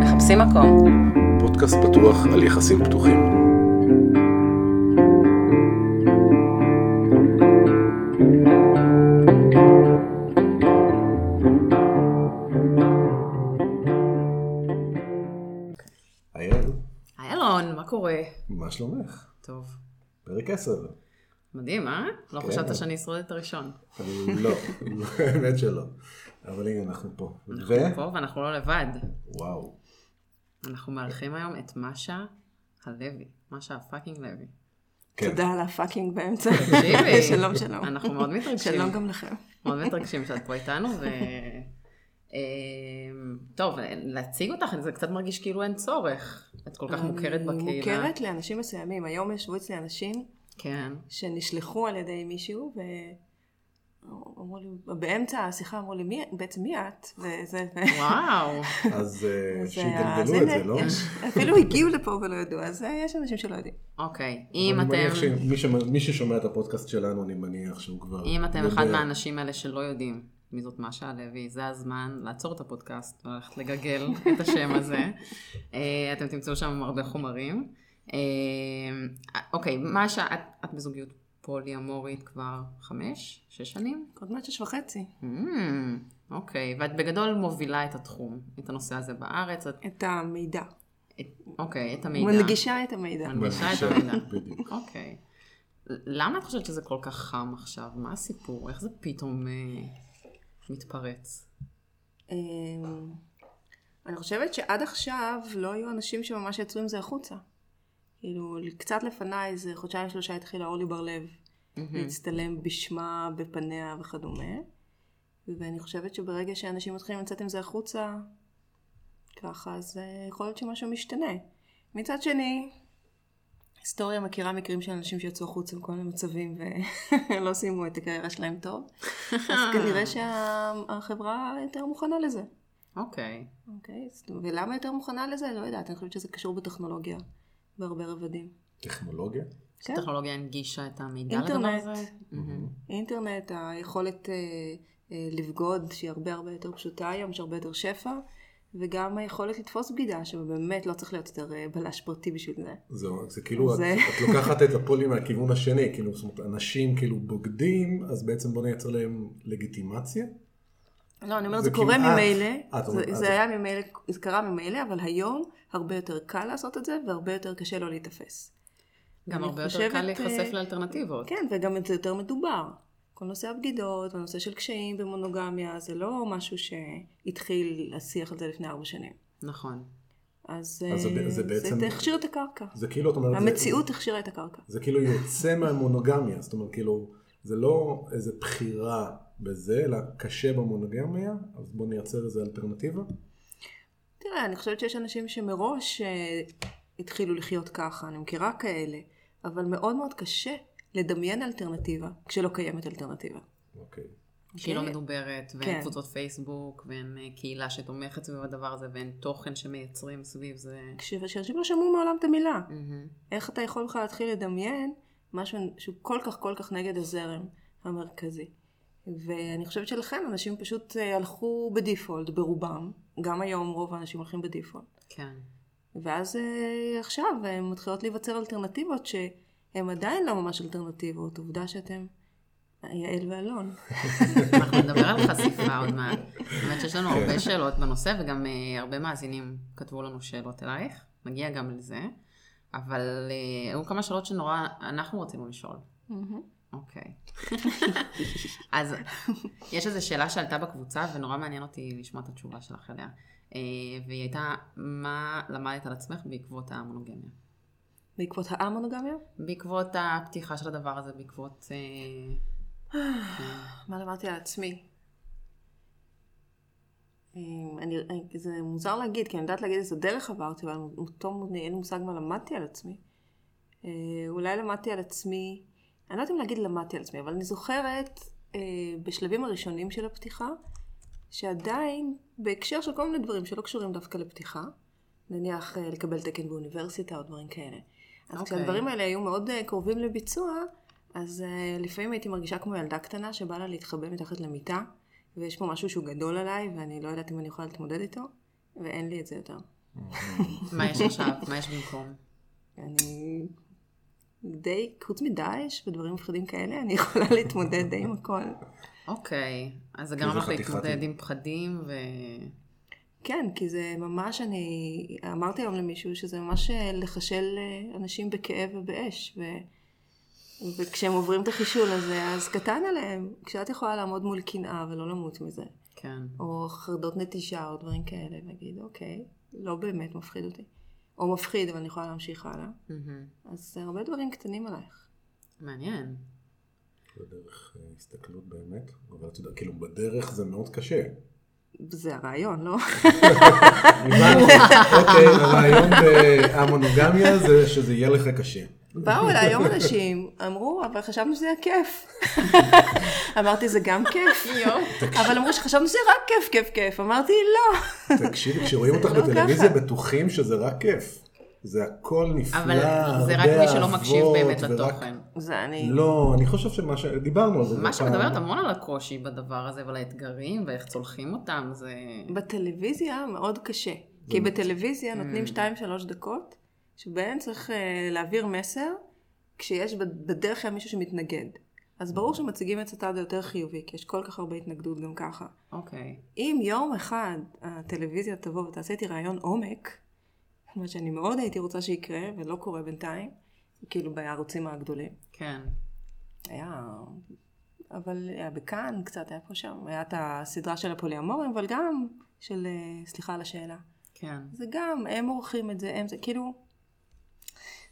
מחפשים מקום. פודקאסט פתוח על יחסים פתוחים. אייל, היי אלון, מה קורה? מה שלומך? טוב. פרק 10. מדהים, אה? לא כן. חשבת שאני אשרוד את הראשון. לא, האמת שלא. אבל הנה אנחנו פה. ו... אנחנו פה ואנחנו לא לבד. וואו. אנחנו מארחים היום את משה הלוי. משה הפאקינג לוי. כן. תודה על ה fucking באמצע. שלום, שלום. אנחנו מאוד מתרגשים. שלום גם לכם. מאוד מתרגשים שאת פה איתנו, ו... טוב, להציג אותך, זה קצת מרגיש כאילו אין צורך. את כל כך מוכרת אני בקהילה. מוכרת לאנשים מסוימים. היום ישבו אצלי אנשים כן. שנשלחו על ידי מישהו, ואמרו לי, באמצע השיחה אמרו לי, "מי- בעצם מי את? וזה, ו... וואו. אז אה, אז, שיגלגלו אז את זה, לא? יש- אפילו הגיעו לפה ולא ידעו, אז אה, יש אנשים שלא יודעים. אוקיי. אם אני מניח אתם... מי ששומע את הפודקאסט שלנו, אני מניח שהוא כבר... אם אתם יודע. אחד מהאנשים האלה שלא יודעים מי זאת משה הלוי, זה הזמן לעצור את הפודקאסט וללכת לגגל את השם הזה. אה, אתם תמצאו שם הרבה חומרים. אה, אוקיי, משה, את, את בזוגיות פולי אמורית כבר חמש, שש שנים? עוד מעט שש וחצי. Mm, אוקיי, ואת בגדול מובילה את התחום, את הנושא הזה בארץ. את, את המידע. את, אוקיי, את המידע. מנגישה את המידע. מנגישה את המידע. בדיוק. אוקיי. למה את חושבת שזה כל כך חם עכשיו? מה הסיפור? איך זה פתאום אה, מתפרץ? אמ, אני חושבת שעד עכשיו לא היו אנשים שממש יצאו עם זה החוצה. כאילו, קצת לפניי, איזה חודשיים שלושה התחילה אורלי בר-לב להצטלם בשמה, בפניה וכדומה. ואני חושבת שברגע שאנשים מתחילים לצאת עם זה החוצה, ככה, אז יכול להיות שמשהו משתנה. מצד שני, היסטוריה מכירה מקרים של אנשים שיצאו החוצה בכל מיני מצבים ולא סיימו את הקריירה שלהם טוב. אז כנראה שהחברה יותר מוכנה לזה. אוקיי. אוקיי, אז- ולמה יותר מוכנה לזה? לא יודעת, אני חושבת שזה קשור בטכנולוגיה בהרבה רבדים. טכנולוגיה? כן, הטכנולוגיה הנגישה את המידע אינטרנט. לדבר הזה? מהמם. אינטרנט, היכולת אה, אה, לבגוד, שהיא הרבה הרבה יותר פשוטה היום, יש הרבה יותר שפע, וגם היכולת לתפוס בגידה, שבאמת לא צריך להיות יותר אה, בלש פרטי בשביל זה. זהו, זה כאילו, את, זה- את לוקחת את הפולי מהכיוון השני, כאילו, זאת אומרת, אנשים כאילו בוגדים, אז בעצם בוא נייצר להם לגיטימציה? לא, אני אומרת, זה זה קורה כמעט- ממילא, אה, את אומרת, זה- אז- זה היה ממילא, זה קרה ממילא, אבל היום הרבה יותר קל לעשות את זה, והרבה יותר קשה לא להיתפס. גם הרבה יותר חושבת, קל להיחשף אה, לאלטרנטיבות. כן, וגם זה יותר מדובר. כל נושא הבגידות, והנושא של קשיים במונוגמיה, זה לא משהו שהתחיל השיח על זה לפני ארבע שנים. נכון. אז, אז זה- אה, זה בעצם- זה הכשיר את הקרקע. זה כאילו, את אומרת, זה- המציאות הכשירה את הקרקע. זה כאילו יוצא מהמונוגמיה, זאת אומרת, כאילו, זה לא איזה בחירה בזה, אלא קשה במונוגמיה, אז בוא נייצר איזה אלטרנטיבה. תראה, אני חושבת שיש אנשים שמראש אה, התחילו לחיות ככה, אני מכירה כאלה, אבל מאוד מאוד קשה לדמיין אלטרנטיבה כשלא קיימת אלטרנטיבה. אוקיי. שהיא לא אוקיי? מדוברת, ואין כן. קבוצות פייסבוק, ואין אה, קהילה שתומכת סביב הדבר הזה, ואין תוכן שמייצרים סביב זה. כש- כשאנשים לא שמעו מעולם את המילה. מהמם. איך אתה יכול בכלל להתחיל לדמיין משהו שהוא כל כך כל כך נגד הזרם המרכזי. ואני חושבת שלכן אנשים פשוט אה, הלכו בדיפולט ברובם, גם היום רוב האנשים הולכים בדיפולט. כן. ואז אה, עכשיו הם מתחילות להיווצר אלטרנטיבות שהן עדיין לא ממש אלטרנטיבות, עובדה שאתם יעל ואלון. אנחנו נדבר על חשיפה עוד מעט. באמת שיש לנו הרבה שאלות בנושא, וגם אה, הרבה מאזינים כתבו לנו שאלות אלייך, נגיע גם לזה. אבל אה, היו כמה שאלות שנורא אנחנו רצינו לשאול. אוקיי. אז יש איזו שאלה שעלתה בקבוצה, ונורא מעניין אותי לשמוע את התשובה שלך אליה. אה, והיא הייתה, מה למדת על עצמך בעקבות המונוגמיה? בעקבות האמונוגמיה? בעקבות הפתיחה של הדבר הזה, בעקבות... אה, מה למדתי על עצמי? אה, אני, זה מוזר להגיד, כי אני יודעת להגיד איזה דרך עברתי, אבל אותו אין לי מושג מה למדתי על עצמי. אה, אולי למדתי על עצמי, אני לא יודעת אם להגיד למדתי על עצמי, אבל אני זוכרת אה, בשלבים הראשונים של הפתיחה, שעדיין, בהקשר של כל מיני דברים שלא קשורים דווקא לפתיחה, נניח אה, לקבל תקן באוניברסיטה או דברים כאלה, אז אוקיי. כשהדברים האלה היו מאוד אה, קרובים לביצוע, אז אה, לפעמים הייתי מרגישה כמו ילדה קטנה שבא לה להתחבא מתחת למיטה, ויש פה משהו שהוא גדול עליי, ואני לא יודעת אם אני יכולה להתמודד איתו, ואין לי את זה יותר. מה יש עכשיו? מה יש במקום? אני די, חוץ מדאעש ודברים מפחידים כאלה, אני יכולה להתמודד די עם הכל. אוקיי, אז זה גרם זה לך להתמודד עם פחדים ו... כן, כי זה ממש, אני אמרתי היום למישהו שזה ממש אה, לחשל אה, אנשים בכאב ובאש, ו... וכשהם עוברים את החישול הזה, אז קטן עליהם. כשאת יכולה לעמוד מול קנאה ולא למות מזה, כן. או חרדות נטישה או דברים כאלה, ולהגיד, אוקיי, לא באמת מפחיד אותי. או מפחיד, אבל אני יכולה להמשיך הלאה. מהמם. אז זה הרבה דברים קטנים עלייך. מעניין. זה דרך אה, הסתכלות באמת, אבל אתה יודע, כאילו בדרך זה מאוד קשה. זה הרעיון, לא? אוקיי, הרעיון בהמונוגמיה זה שזה יהיה לך קשה. באו אליי היום אנשים, אמרו, אבל חשבנו שזה היה כיף. אמרתי, זה גם כיף. אבל אמרו שחשבנו שזה רק כיף, כיף, כיף. אמרתי, לא. תקשיבי, כשרואים אותך לא בטלוויזיה. בטוחים שזה רק כיף. זה הכל נפלא, אבל זה רק מי שלא מקשיב באמת ורק- לתוכן. זה אני... לא, אני חושב שמה ש... דיברנו על זה. מה. שמדברת המון על הקושי בדבר הזה ועל האתגרים ואיך צולחים אותם, זה... בטלוויזיה מאוד קשה. כי בטלוויזיה נותנים 2-3 דקות, שבהן צריך אה, להעביר מסר, כשיש בד- בדרך כלל מישהו שמתנגד. אז ברור שמציגים את הצד היותר חיובי, כי יש כל כך הרבה התנגדות גם ככה. אוקיי. אם יום אחד הטלוויזיה תבוא ותעשה איתי רעיון עומק, מה שאני מאוד הייתי רוצה שיקרה, ולא קורה בינתיים, כאילו בערוצים הגדולים. כן. היה... אבל היה בכאן קצת, היה פה שם. היה את הסדרה של הפוליאמורים, אבל גם של... אה, סליחה על השאלה. כן. זה גם, הם עורכים את זה, הם זה, כאילו...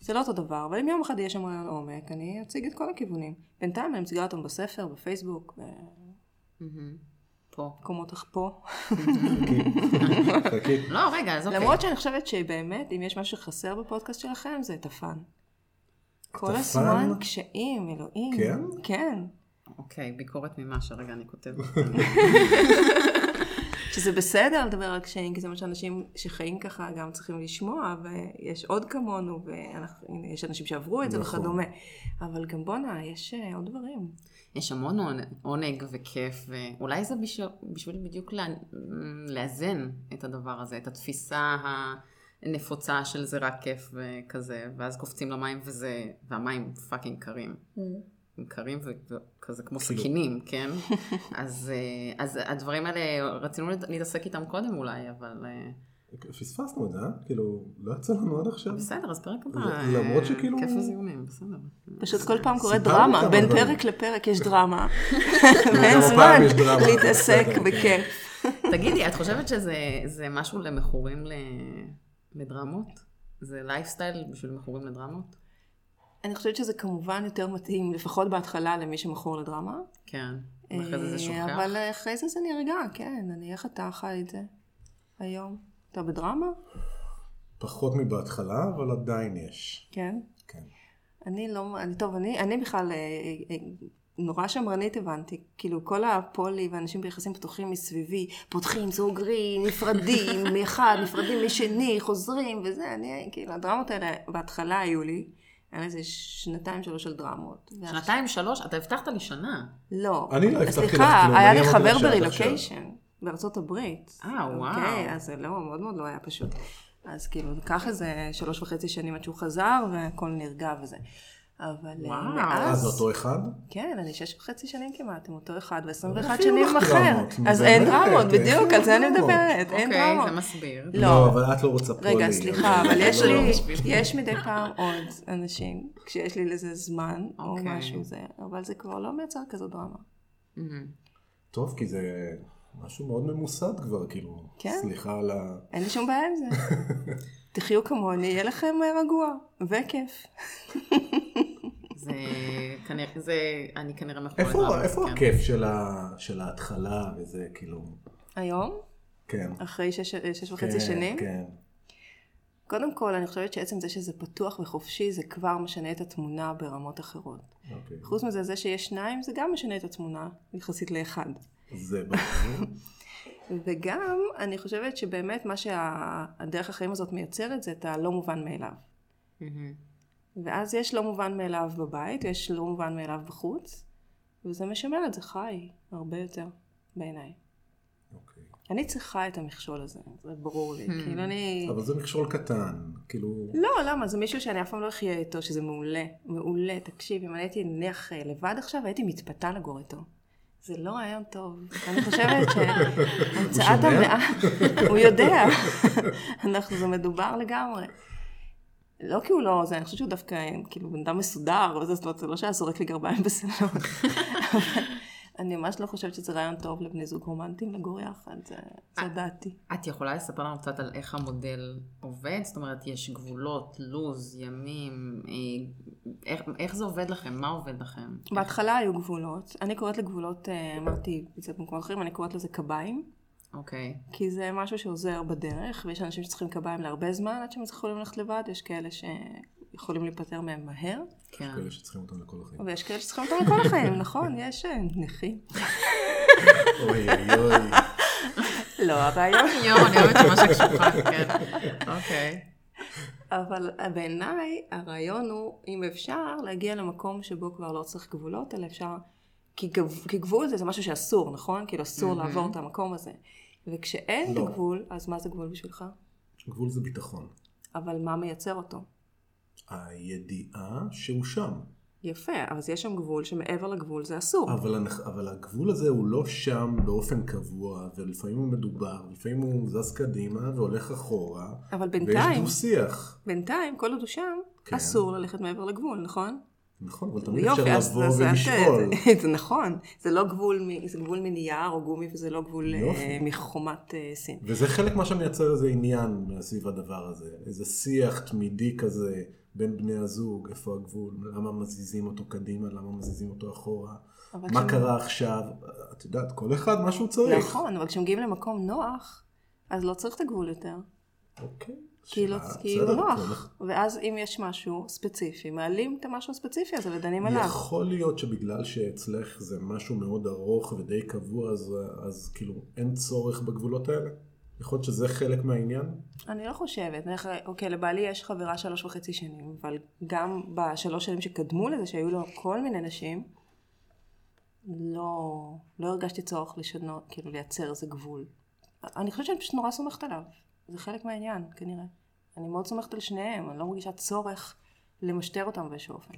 זה לא אותו דבר, אבל אם יום אחד יהיה שם רעיון עומק, אני אציג את כל הכיוונים. בינתיים אני מציגה אותם בספר, בפייסבוק, מהמם. פה. במקומות אח- פה. חכי. לא, רגע, אז אוקיי. למרות שאני חושבת שבאמת, אם יש משהו שחסר בפודקאסט שלכם, זה את הפאן. כל? הזמן קשיים, אלוהים. כן? כן. אוקיי, ביקורת ממה שרגע אני כותבת. שזה בסדר לדבר על קשיים, כי זה מה שאנשים שחיים ככה גם צריכים לשמוע, ויש עוד כמונו, ויש אנשים שעברו את זה נכון. וכדומה. אבל גם בואנה, יש אה, עוד דברים. יש המון עונ- עונג וכיף, ואולי זה בשביל, בשביל בדיוק לה, לאזן את הדבר הזה, את התפיסה הנפוצה של זה רק כיף וכזה, ואז קופצים למים וזה, והמים פאקינג קרים. הם קרים וכזה כמו כאילו. סכינים, כן? אז, אה, אז הדברים האלה, רצינו להת- להתעסק איתם קודם אולי, אבל אה, פספסנו את זה, אה? כאילו, לא יצא לנו עד עכשיו. בסדר, אז פרק הבא. למרות אה, שכאילו- כיף וזיונים, בסדר. פשוט כל פעם סיפרנו דרמה, בין. פרק לפרק יש דרמה. ואין זמן להתעסק. בכיף. תגידי, את חושבת שזה זה משהו למכורים. לדרמות? זה לייפסטייל בשביל מכורים לדרמות? אני חושבת שזה כמובן יותר מתאים, לפחות בהתחלה, למי שמכור לדרמה. כן. ואחרי זה זה אה, שוכח? אבל אחרי זה זה נרגע, כן. אני, איך אתה חי את זה היום? אתה בדרמה? פחות מבהתחלה, אבל עדיין יש. כן. כן. אני לא, אני, טוב, אני, אני בכלל אה, אה, נורא שמרנית הבנתי, כאילו כל הפולי ואנשים ביחסים פתוחים מסביבי, פותחים, סוגרים, נפרדים מאחד, נפרדים משני, חוזרים וזה, אני, כאילו הדרמות האלה בהתחלה היו לי, היה לי איזה שנתיים שלוש של דרמות. שנתיים, שלוש? אתה הבטחת לי שנה. לא. אני לא הבטחתי לך סליחה, כלום, היה אני לי חבר ברילוקיישן בארצות הברית. אה, וואו. אוקיי, אז זה לא, מאוד מאוד לא היה פשוט. אז כאילו, לקח איזה שלוש וחצי שנים עד שהוא חזר, והכל נרגע וזה. אבל אה, וואו. אה, מאז... זה אותו אחד? כן, אני שש וחצי שנים כמעט עם אותו אחד, ו-21 איך שנים אחר. אז אין דרמות, בדיוק, על זה אני? מדברת, אין אוקיי, דרמות. זה מסביר. לא. אבל את לא רוצה פולי. רגע, אז- סליחה, אבל יש לא, לי. יש מדי פעם עוד אנשים, כשיש לי לזה זמן, או אוקיי. משהו זה, אבל זה כבר לא מייצר כזו דרמה. טוב, כי זה משהו מאוד ממוסד כבר, כאילו. כן. סליחה על ה... אין לי שום בעיה עם זה. תחיו כמוני, יהיה לכם אה, רגוע, וכיף. זה כנראה, זה, אני כנראה מכורה איפה, איפה כן. הכיף של, ה, של ההתחלה וזה, כאילו... היום, כן. אחרי שש, שש וחצי כן, שנים, כן. קודם כל אני חושבת שעצם זה שזה פתוח וחופשי, זה כבר משנה את התמונה ברמות אחרות. אוקיי. חוץ מזה, זה שיש שניים, זה גם משנה את התמונה, יחסית לאחד. זה ברור. וגם, אני חושבת שבאמת מה שהדרך החיים הזאת מייצרת, זה את הלא מובן מאליו. מהמם. ואז יש לא מובן מאליו בבית, ויש לא מובן מאליו בחוץ, וזה משמר את זה חי הרבה יותר, בעיניי. אוקיי. אני צריכה את המכשול הזה, זה ברור לי. Hmm. כאילו אני... אבל זה מכשול קטן, כאילו... לא, למה? זה מישהו שאני אף פעם לא אחיה איתו, שזה מעולה. מעולה. תקשיב, אם אני הייתי נניח אה, לבד עכשיו, הייתי מתפתה לגור איתו. זה לא רעיון טוב. אני חושבת שהמצאת? המאה... הוא יודע. אנחנו, זה מדובר לגמרי. לא כי הוא לא, זה, אני חושבת שהוא דווקא כאילו בן אדם מסודר, וזה, זאת אומרת, זה לא שהיה זורק לי גרביים בסלון. אני ממש לא חושבת שזה רעיון טוב לבני זוג רומנטיים לגור יחד, זה, זו דעתי. את יכולה לספר לנו קצת על איך המודל עובד? זאת אומרת, יש גבולות, לו"ז, ימים, אה, איך, איך זה עובד לכם? מה עובד לכם? בהתחלה היו גבולות, אני קוראת לגבולות, אה, אמרתי את זה במקומות אחרים, אני קוראת לזה קביים, אוקיי. כי זה משהו שעוזר בדרך, ויש אנשים שצריכים קביים להרבה זמן עד שהם יכולים ללכת לבד, יש כאלה שיכולים להיפטר מהם מהר, כן. כאלה שצריכים אותם לכל החיים. ויש כאלה שצריכים אותם לכל החיים, נכון, יש אה, נכים. אוי אוי. לא, הרעיון, יואו, אני אוהבת שמה שקשוחה, כן. אוקיי. אבל בעיניי הרעיון הוא, אם אפשר, להגיע למקום שבו כבר לא צריך גבולות, אלא אפשר, כי, גב, כי גבול זה, זה משהו שאסור, נכון? כאילו אסור מהמם. לעבור את המקום הזה. וכשאין לא. הגבול, אז מה זה גבול בשבילך? גבול זה ביטחון. אבל מה מייצר אותו? הידיעה שהוא שם. יפה, אז יש שם גבול שמעבר לגבול זה אסור. אבל, אבל הגבול הזה הוא לא שם באופן קבוע, ולפעמים הוא מדובר, לפעמים הוא זז קדימה והולך אחורה, אבל ויש בינתיים, דו שיח. בינתיים, כל עוד הוא שם, כן. אסור ללכת מעבר לגבול, נכון? נכון, אבל תמיד אפשר לבוא ולשאול. זה- נכון, זה לא גבול, זה גבול מנייר או גומי וזה לא גבול אה. מחומת אה, סין. וזה חלק מה שמייצר איזה עניין סביב הדבר הזה. איזה שיח תמידי כזה בין בני הזוג, איפה הגבול, למה מזיזים אותו קדימה, למה מזיזים אותו אחורה, מה כשהם- קרה עכשיו, את יודעת, כל אחד מה שהוא צריך. נכון, אבל כשמגיעים למקום נוח, אז לא צריך את הגבול יותר. אוקיי. הוא בסדר, נוח. הולך. ואז אם יש משהו ספציפי, מעלים את המשהו הספציפי הזה ודנים עליו. יכול להיות שבגלל שאצלך זה משהו מאוד ארוך ודי קבוע, אז, אז כאילו אין צורך בגבולות האלה? יכול להיות שזה חלק מהעניין? אני לא חושבת. נניח, אוקיי, לבעלי יש חברה שלוש וחצי שנים, אבל גם בשלוש שנים שקדמו לזה, שהיו לו כל מיני נשים, לא, לא הרגשתי צורך לשנות, כאילו לייצר איזה גבול. אני חושבת שאני פשוט נורא סומכת עליו. זה חלק מהעניין, כנראה. אני מאוד סומכת על שניהם, אני לא מרגישה צורך למשטר אותם באיזשהו אופן.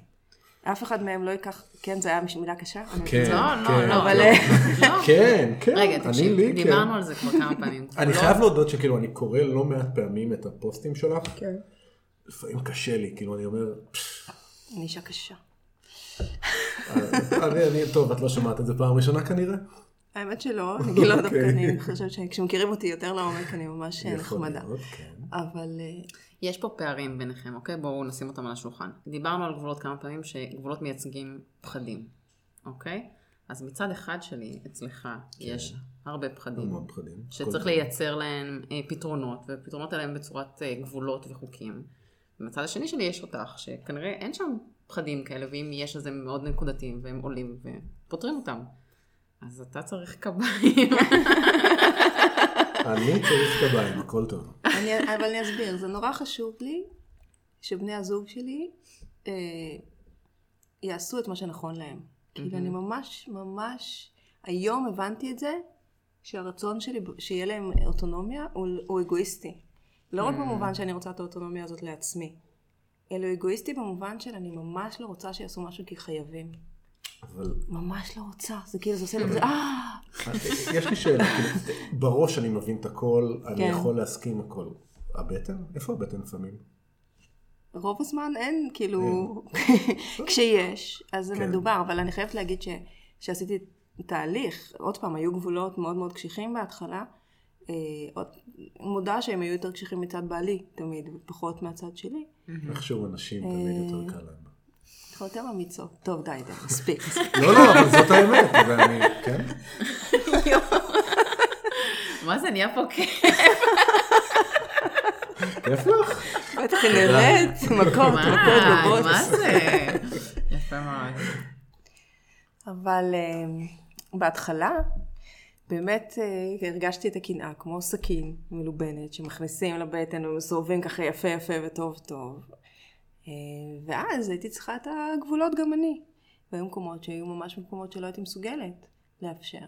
אף אחד מהם לא ייקח, כן, זו הייתה מילה קשה? אני כן. לא, לא, כן, לא. אבל- לא. כן, כן, רגע, אני תקשיב, לי, כן. דיברנו על זה כבר כמה פעמים. אני לא- חייב להודות שכאילו אני קורא לא מעט פעמים את הפוסטים שלך, כן. לפעמים קשה לי, כאילו אני אומר, "פש, אני אישה קשה. אני, אני, טוב, את לא שומעת את זה פעם ראשונה כנראה? האמת שלא, אני לא דווקא, אוקיי. אני חושבת שכשמכירים אותי יותר לעומק אני ממש נחמדה. כן. אבל אה, יש פה פערים ביניכם, אוקיי? בואו נשים אותם על השולחן. דיברנו על גבולות כמה פעמים, שגבולות מייצגים פחדים, אוקיי? אז מצד אחד שלי, אצלך, יש הרבה פחדים. המון פחדים. שצריך כל- לייצר להם אה, פתרונות, ופתרונות האלה הם בצורת אה, גבולות וחוקים. ומצד השני שלי יש אותך, שכנראה אין שם פחדים כאלה, ואם יש אז הם מאוד נקודתיים, והם עולים ופותרים אותם. אז אתה צריך קביים. אני צריך קביים, הכל טוב. אני, אבל אני אסביר, זה נורא חשוב לי שבני הזוג שלי אה, יעשו את מה שנכון להם. כאילו אני ממש ממש, היום הבנתי את זה, שהרצון שלי שיהיה להם אוטונומיה הוא, הוא אגואיסטי. לא רק במובן שאני רוצה את האוטונומיה הזאת לעצמי, אלא אגואיסטי במובן של אני ממש לא רוצה שיעשו משהו כי חייבים. אבל ממש לא רוצה, זה כאילו, זה עושה לי כזה, אה, יש לי שאלה, בראש אני מבין את הכל, אני כן. יכול להסכים הכל. הבטן? איפה הבטן לפעמים? רוב הזמן אין, כאילו, כשיש, אז זה כן. מדובר, אבל אני חייבת להגיד שעשיתי תהליך, עוד פעם, היו גבולות מאוד מאוד קשיחים בהתחלה, אה, מודה שהם היו יותר קשיחים מצד בעלי תמיד, ופחות מהצד שלי. איכשהו אנשים תמיד יותר קל להם. אנחנו יותר אמיצות. טוב, די, די, מספיק. לא, לא, אבל זאת האמת, ואני, כן? מה זה נהיה פה כיף? כיף לך? בטח מכות, מכות מה? בבוץ. מה זה? יפה מאוד. אבל אה, בהתחלה, באמת אה, הרגשתי את הקנאה, כמו סכין מלובנת, שמכניסים לבטן ומסובבים ככה יפה יפה וטוב טוב. אה, ואז הייתי צריכה את הגבולות גם אני. והיו מקומות שהיו ממש מקומות שלא הייתי מסוגלת לאפשר.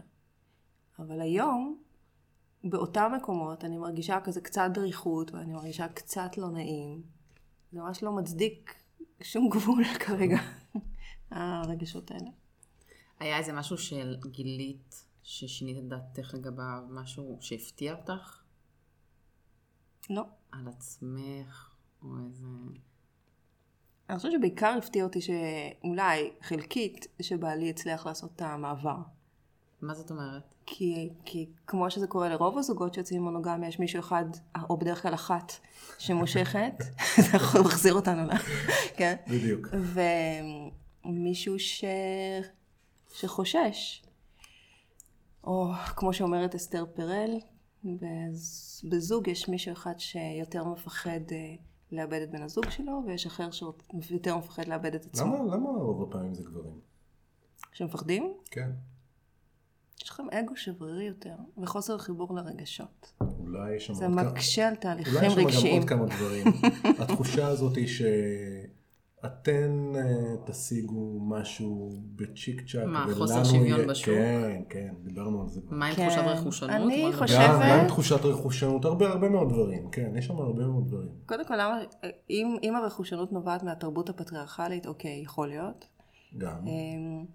אבל היום, באותם מקומות, אני מרגישה כזה קצת דריכות, ואני מרגישה קצת לא נעים. זה ממש לא מצדיק שום גבול כרגע, הרגשות האלה. היה איזה משהו שגילית, ששינית את דעתך לגביו, משהו שהפתיע אותך לא. על עצמך, או איזה... אני חושבת שבעיקר הפתיע אותי שאולי חלקית שבעלי הצליח לעשות את המעבר. מה זאת אומרת? כי, כי כמו שזה קורה לרוב הזוגות שיוצאים ממונוגמיה, יש מישהו אחד, או בדרך כלל אחת, שמושכת, זה יכול להחזיר אותנו ל... כן? בדיוק. ומישהו ש... שחושש. או כמו שאומרת אסתר פרל, בז- בזוג יש מישהו אחד שיותר מפחד אה, לאבד את בן הזוג שלו, ויש אחר שיותר מפחד לאבד את עצמו. למה, למה רוב הפעמים זה גברים? שמפחדים? כן. יש לכם אגו שברירי יותר, וחוסר חיבור לרגשות. אולי יש שם זה עוד כמה- מקשה על אולי תהליכים יש שם גם רגשיים. עוד כמה דברים. התחושה הזאת היא שאתן אה, תשיגו משהו בצ'יק צ'אק, מה, חוסר שוויון יהיה- בשוק? כן, כן, דיברנו על זה. מה עם כן. תחושת רכושנות? אני נדבר. חושבת- גם, גם תחושת רכושנות, הרבה הרבה מאוד דברים, כן, יש שם הרבה מאוד דברים. קודם כל, למה, אם, אם הרכושנות נובעת מהתרבות הפטריארכלית, אוקיי, יכול להיות. גם, אמ,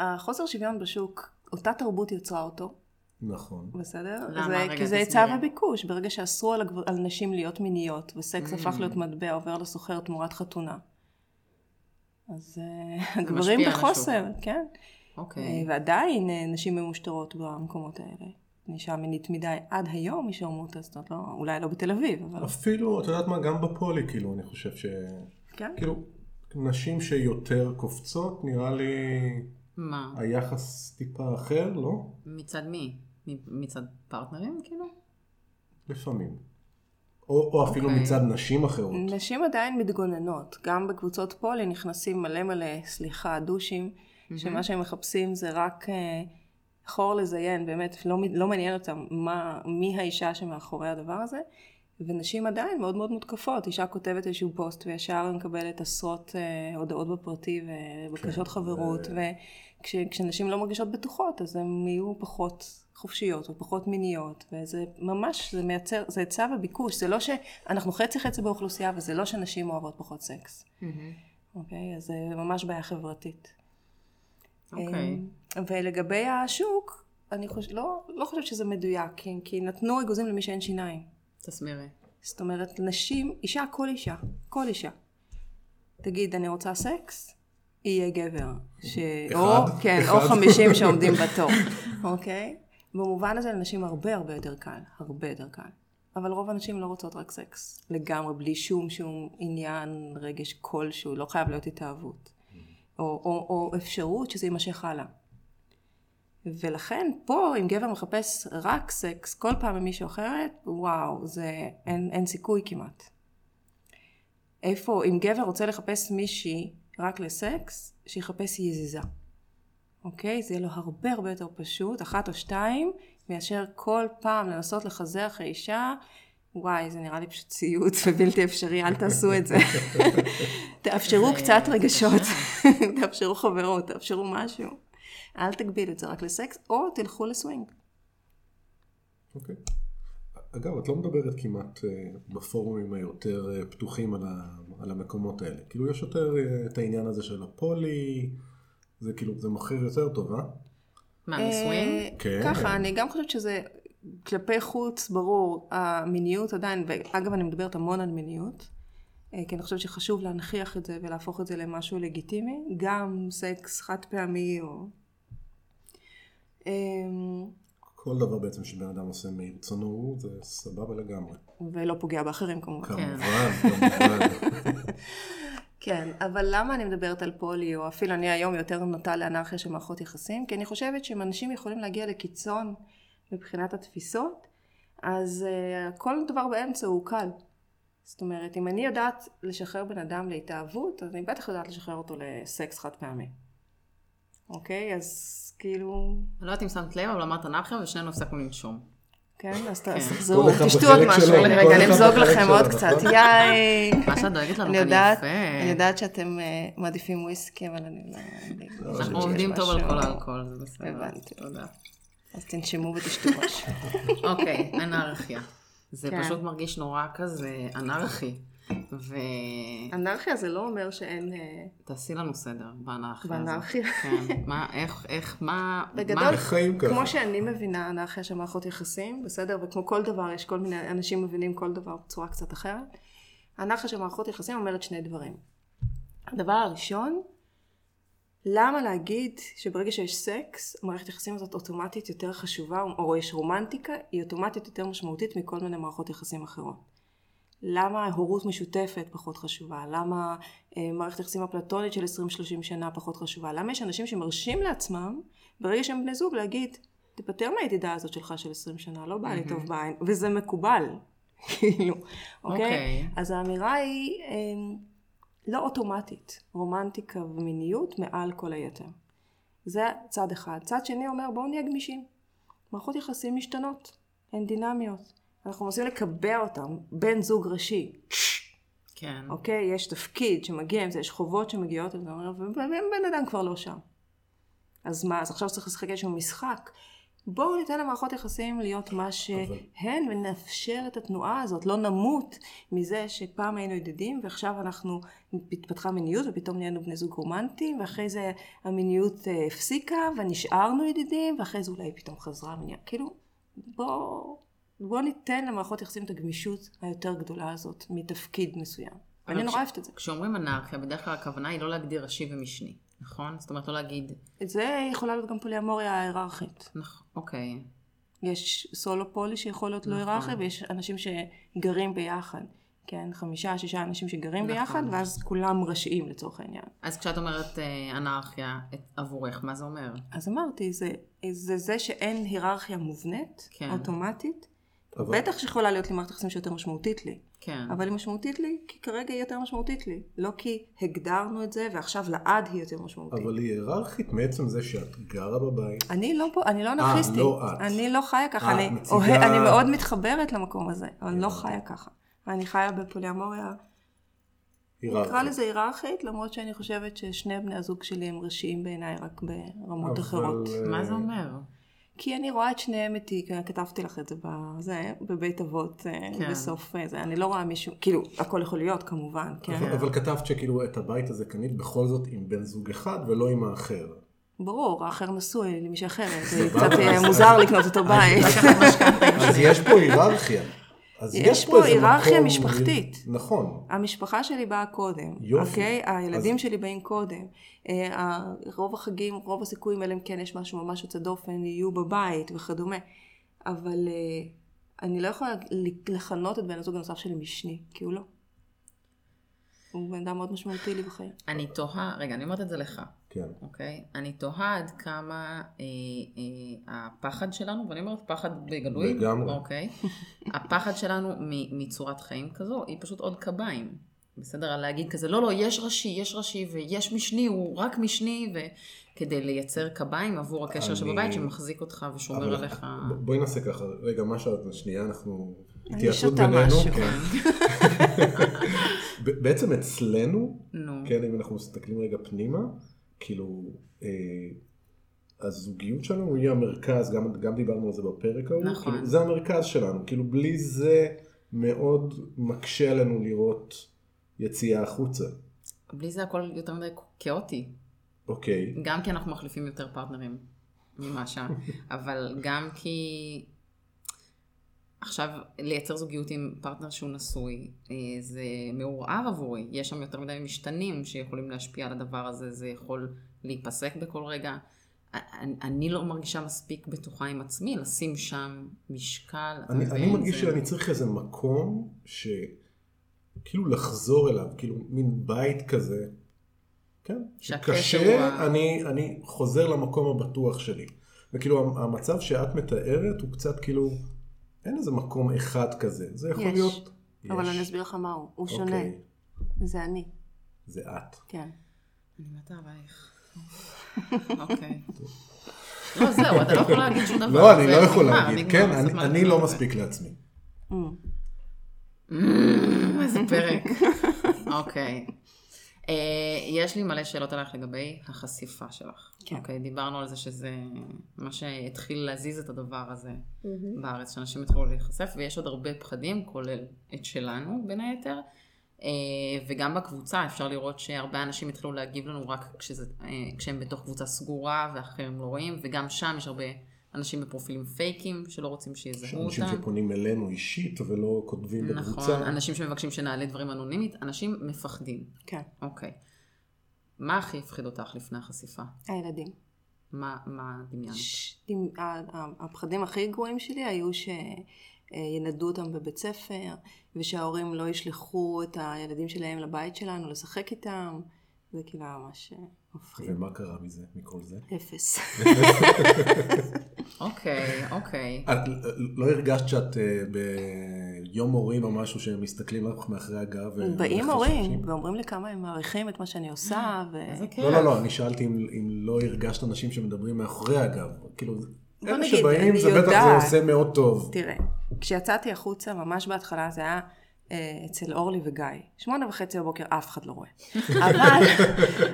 החוסר שוויון בשוק, אותה תרבות יצרה אותו, נכון. בסדר? למה? זה, רגע, כי זה. היצע וביקוש. ברגע שאסרו על, על נשים להיות מיניות, וסקס Mm. הפך להיות מטבע עובר לסוחר תמורת חתונה. אז אה, הגברים. בחוסר, כן. אוקיי. אה, ועדיין אה, נשים ממושטרות במקומות האלה. אישה מינית מדי עד היום זאת אומרת, לא, אולי לא בתל אביב, אבל אפילו, את יודעת מה, גם בפולי, כאילו, אני חושב ש... כן. כאילו, נשים שיותר קופצות, נראה לי מה? היחס טיפה אחר, לא? מצד מי? מצד פרטנרים, כאילו? לפעמים. או, או אפילו אוקיי. מצד נשים אחרות. נשים עדיין מתגוננות. גם בקבוצות פולי נכנסים מלא מלא, סליחה, דושים, שמה שהם מחפשים זה רק אה, חור לזיין, באמת, לא, לא מעניין אותם מה, מי האישה שמאחורי הדבר הזה. ונשים עדיין מאוד מאוד מותקפות. אישה כותבת איזשהו פוסט וישר מקבלת עשרות אה, הודעות בפרטי ובקשות כן, חברות. זה- וכשנשים לא מרגישות בטוחות, אז הן יהיו פחות חופשיות ופחות מיניות. וזה ממש, זה מייצר, זה היצע וביקוש. זה לא שאנחנו חצי חצי באוכלוסייה, וזה לא שנשים אוהבות פחות סקס. אוקיי? אז זה ממש בעיה חברתית. אוקיי. אמ, ולגבי השוק, אני חוש... לא, לא חושבת שזה מדויק, כי, כי נתנו אגוזים למי שאין שיניים. תסבירי. זאת אומרת, נשים, אישה, כל אישה, כל אישה. תגיד, אני רוצה סקס? יהיה גבר. ש... אחד? או, כן, אחד? או חמישים שעומדים בתור, אוקיי? במובן הזה לנשים הרבה הרבה יותר קל, הרבה יותר קל. אבל רוב הנשים לא רוצות רק סקס, לגמרי, בלי שום שום עניין, רגש כלשהו, לא חייב להיות התאהבות. או, או, או אפשרות שזה יימשך הלאה. ולכן פה, אם גבר מחפש רק סקס כל פעם עם מישהו אחרת, וואו, זה אין, אין סיכוי כמעט. איפה, אם גבר רוצה לחפש מישהי רק לסקס, שיחפש יזיזה. אוקיי? זה יהיה לו הרבה הרבה יותר פשוט, אחת או שתיים, מאשר כל פעם לנסות לחזר אחרי אישה. וואי, זה נראה לי פשוט ציוץ ובלתי אפשרי, אל תעשו את זה. תאפשרו זה קצת. רגשות, תאפשרו חברות, תאפשרו משהו. אל תגבילו את זה רק לסקס, או תלכו לסווינג. אוקיי. אגב, את לא מדברת כמעט אה, בפורומים היותר אה, פתוחים על, ה, על המקומות האלה. כאילו, יש יותר אה, את העניין הזה של הפולי, זה כאילו, זה מוכר יותר טוב, אה? מה? אה, כן. ככה, אני גם חושבת שזה כלפי חוץ, ברור, המיניות עדיין, ואגב, אני מדברת המון על מיניות, כי אני חושבת שחשוב להנכיח את זה ולהפוך את זה למשהו לגיטימי, גם סקס חד פעמי או... כל דבר בעצם שבן אדם עושה מרצונו, זה סבבה לגמרי. ולא פוגע באחרים כמובן. כמובן, כמובן. כן, אבל למה אני מדברת על פולי, או אפילו אני היום יותר נוטה לאנרכיה של מערכות יחסים? כי אני חושבת שאם אנשים יכולים להגיע לקיצון מבחינת התפיסות, אז uh, כל דבר באמצע הוא קל. זאת אומרת, אם אני יודעת לשחרר בן אדם להתאהבות, אז אני בטח יודעת לשחרר אותו לסקס חד פעמי. אוקיי? אז כאילו... אני לא יודעת אם שמת לב, אבל אמרת אנרכיה ושנינו הפסקנו לנשום. כן? אז ת- כן. תחזרו, תשתו עוד משהו. אני רגע נמזוג בחלק לכם עוד נכון? קצת. יאי. מה שאת דואגת לנו אני כאן יודעת, יפה. אני יודעת שאתם אה, מעדיפים וויסקי, אבל אני לא... אני- אנחנו עובדים טוב על כל האלכוהול, זה בסדר. הבנתי. תודה. אז תנשמו ותשתו משהו. אוקיי, אנרכיה. זה כן. פשוט מרגיש נורא כזה אנרכי. אנרכיה זה לא אומר שאין... אה, ותעשי לנו סדר באנרכיה. הזאת. באנרכיה. כן. מה, איך, איך, מה... בגדול? כמו שאני מבינה אנרכיה של מערכות יחסים, בסדר? וכמו כל דבר, יש כל מיני אנשים מבינים כל דבר בצורה קצת אחרת. אנרכיה של מערכות יחסים אומרת שני דברים. הדבר הראשון, למה להגיד שברגע שיש סקס, מערכת יחסים הזאת אוטומטית יותר חשובה, או יש רומנטיקה, היא אוטומטית יותר משמעותית מכל מיני מערכות יחסים אחרות. למה הורות משותפת פחות חשובה? למה אה, מערכת יחסים אפלטונית של 20-30 שנה פחות חשובה? למה יש אנשים שמרשים לעצמם, ברגע שהם בני זוג, להגיד, תיפטר מהידידה הזאת שלך של 20 שנה, לא בא לי טוב בעין, וזה מקובל, כאילו, אוקיי? אוקיי. אז האמירה היא אה, לא אוטומטית, רומנטיקה ומיניות מעל כל היתר. זה צד אחד. צד שני אומר, בואו נהיה גמישים. מערכות יחסים משתנות, הן דינמיות. אנחנו מנסים לקבע אותם, בן זוג ראשי, כן. אוקיי? יש תפקיד שמגיע עם זה, יש חובות שמגיעות עם זה, ובן אדם כבר לא שם. אז מה, אז עכשיו צריך לשחק איזשהו משחק. בואו ניתן למערכות יחסים להיות מה שהן ונאפשר את התנועה הזאת, לא נמות מזה שפעם היינו ידידים ועכשיו אנחנו, התפתחה מיניות ופתאום נהיינו בני זוג רומנטיים ואחרי זה המיניות אה, הפסיקה ונשארנו ידידים ואחרי זה אולי פתאום חזרה המיניות, כאילו בואו בוא ניתן למערכות יחסים את הגמישות היותר גדולה הזאת מתפקיד מסוים. אני נורא אוהבת את זה. כשאומרים אנרכיה, בדרך כלל הכוונה היא לא להגדיר ראשי ומשני, נכון? זאת אומרת, לא להגיד, את זה יכולה להיות גם פוליאמוריה היררכית. נכ- אוקיי, יש סולו פולי שיכול להיות לא נכון. היררכי, ויש אנשים שגרים ביחד. כן, חמישה, שישה אנשים שגרים נכון. ביחד, ואז כולם ראשיים לצורך העניין. אז כשאת אומרת אה, אנרכיה עבורך, מה זה אומר? אז אמרתי, זה זה, זה שאין היררכיה מובנית, כן. אוטומטית. אבל- בטח שיכולה להיות לי מערכת יחסים שיותר משמעותית לי. כן. אבל היא משמעותית לי, כי כרגע היא יותר משמעותית לי. לא כי הגדרנו את זה, ועכשיו לעד היא יותר משמעותית. אבל היא היררכית מעצם זה שאת גרה בבית. אני לא, פה- אני לא אנרכיסטית. לא את. אני לא חיה ככה. אה, אני, מציגה- אוהב, אני מאוד מתחברת למקום הזה, אבל אני לא חיה ככה. אני חיה בפוליאמוריה, היררכית. נקרא לזה היררכית, למרות שאני חושבת ששני בני הזוג שלי הם ראשיים בעיניי רק ברמות אבל, אחרות. אה, מה זה אומר? כי אני רואה את שניהם איתי, כתבתי לך את זה בזה, בבית אבות אה, כן. בסוף אה, זה, אני לא רואה מישהו, כאילו, הכל יכול להיות כמובן, כן? אבל- אבל כתבת שכאילו את הבית הזה קנית בכל זאת עם בן זוג אחד ולא עם האחר. ברור, האחר נשוי למישהי אחרת, זה קצת אה, מוזר לקנות אותו בית. אז יש פה היררכיה. אז יש פה איזה היררכיה מקום- משפחתית. נכון. המשפחה שלי באה קודם, יופי. אוקיי? הילדים אז- שלי באים קודם. אה, רוב החגים, רוב הסיכויים, אלא אם כן יש משהו ממש יוצא דופן, יהיו בבית וכדומה. אבל אה, אני לא יכולה לכנות את בן הזוג הנוסף שלי משני, כי הוא לא. הוא בן אדם מאוד משמעותי לי בחיים. אני תוהה, רגע, אני אומרת את זה לך, כן. אוקיי? אני תוהה עד כמה אה, אה, הפחד שלנו, ואני אומרת פחד בגלוי, לגמרי. אוקיי? הפחד שלנו מ- מצורת חיים כזו, היא פשוט עוד קביים. בסדר? על להגיד כזה, לא, לא, יש ראשי, יש ראשי ויש משני, הוא רק משני, וכדי לייצר קביים עבור הקשר אני- שבבית שמחזיק אותך ושומר אבל עליך. בואי נעשה ככה, רגע, מה שאת, שנייה, אנחנו... אני התייעצות שותה בינינו. משהו. כן. ב- בעצם אצלנו, נו, כן, אם אנחנו מסתכלים רגע פנימה, כאילו, אה, הזוגיות שלנו היא המרכז, גם, גם דיברנו על זה בפרק ההוא, נכון. כאילו, זה המרכז שלנו, כאילו בלי זה מאוד מקשה עלינו לראות יציאה החוצה. בלי זה הכל יותר מדי כאוטי. אוקיי, גם כי אנחנו מחליפים יותר פרטנרים ממה שם, אבל גם כי עכשיו לייצר זוגיות עם פרטנר שהוא נשוי, אה, זה מעורער עבורי. יש שם יותר מדי משתנים שיכולים להשפיע על הדבר הזה, זה יכול להיפסק בכל רגע. אני, אני לא מרגישה מספיק בטוחה עם עצמי לשים שם משקל. אני, אני מרגיש זה- שאני צריך איזה מקום שכאילו לחזור אליו, כאילו מין בית כזה, כן? הוא שקשה, ה- אני, אני חוזר למקום הבטוח שלי. וכאילו המצב שאת מתארת הוא קצת כאילו, אין איזה מקום אחד כזה, זה יכול יש. להיות... אבל יש. אני אסביר לך מה הוא. הוא שונה. אוקיי, זה אני. זה את. כן. אני מתה עלייך. אוקיי. לא, זהו, אתה לא יכול להגיד שום דבר. לא, אני לא יכול להגיד. כן, אני- לא? מספיק לעצמי. אמ, איזה פרק. אוקיי. אה, יש לי מלא שאלות עליך לגבי החשיפה שלך. כן. אוקיי, דיברנו על זה שזה מה שהתחיל להזיז את הדבר הזה בארץ, שאנשים התחילו להיחשף, ויש עוד הרבה פחדים, כולל את שלנו בין היתר. אה, וגם בקבוצה אפשר לראות שהרבה אנשים התחילו להגיב לנו רק כשזה, אה, כשהם בתוך קבוצה סגורה ואחרים לא רואים, וגם שם יש הרבה אנשים בפרופילים פייקים שלא רוצים שיזהו אנשים אותם. שפונים אלינו אישית ולא כותבים נכון, בקבוצה. אנשים שמבקשים שנעלה דברים אנונימית, אנשים מפחדים. כן, אוקיי. מה הכי הפחיד אותך לפני החשיפה? הילדים. מה, מה דמיינת? ש- הפחדים הכי גרועים שלי היו שינדו אותם בבית ספר, ושההורים לא ישלחו את הילדים שלהם לבית שלנו לשחק איתם. זה כאילו היה ממש מפחיד. ומה קרה מזה, מכל זה? אפס. אוקיי, אוקיי. את לא הרגשת שאת אה, ביום הורים או משהו שמסתכלים לך מאחורי הגב? ו- באים? הורים ואומרים לי כמה הם מעריכים את מה שאני עושה. ו... לא, לא, לא, אני שאלתי אם, אם לא הרגשת אנשים שמדברים מאחורי הגב. כאילו, אלה שבאים, זה בטח זה. עושה מאוד טוב. תראה, כשיצאתי החוצה, ממש בהתחלה זה היה אה, אצל אורלי וגיא. שמונה וחצי בבוקר אף אחד לא רואה. אבל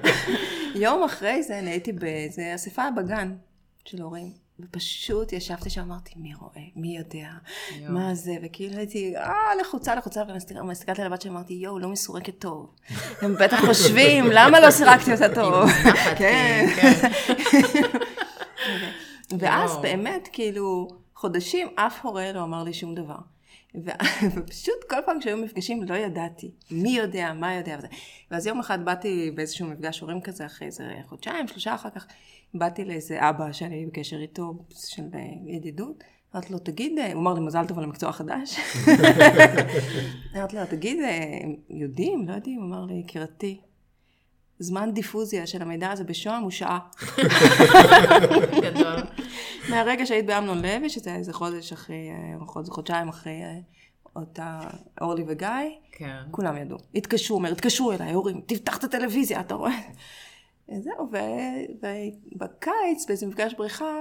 יום אחרי זה אני הייתי באיזה אספה בגן של הורים. ופשוט ישבתי שם, אמרתי, מי רואה? מי יודע? מה זה? וכאילו הייתי, אה, לחוצה, לחוצה, והסתכלתי על הבת שלי, אמרתי, יואו, לא מסורקת טוב. הם בטח חושבים, למה לא סירקתי אותה טוב? מוזנחת, כן. כן. ואז יואו. באמת, כאילו, חודשים אף הורה לא אמר לי שום דבר. ופשוט כל פעם כשהיו מפגשים לא ידעתי מי יודע, מה יודע וזה. ואז יום אחד באתי באיזשהו מפגש הורים כזה, אחרי איזה חודשיים, שלושה אחר כך, באתי לאיזה אבא שאני בקשר איתו, של אה, ידידות. אמרתי לו, תגיד, אה," הוא אמר לי, מזל טוב על המקצוע החדש. אמרתי לו, תגיד, אה, יודעים, לא יודעים? הוא אמר לי, יקירתי, זמן דיפוזיה של המידע הזה בשוהם הוא שעה. גדול. מהרגע שהיית באמנון לוי, שזה איזה חודש אחרי, חודש, חודשיים אחרי אה, אותה אורלי וגיא, כן. כולם ידעו. התקשרו, אומר, התקשרו אליי, הורים, תפתח את הטלוויזיה, אתה רואה? זהו, ובקיץ, באיזה מפגש בריחה,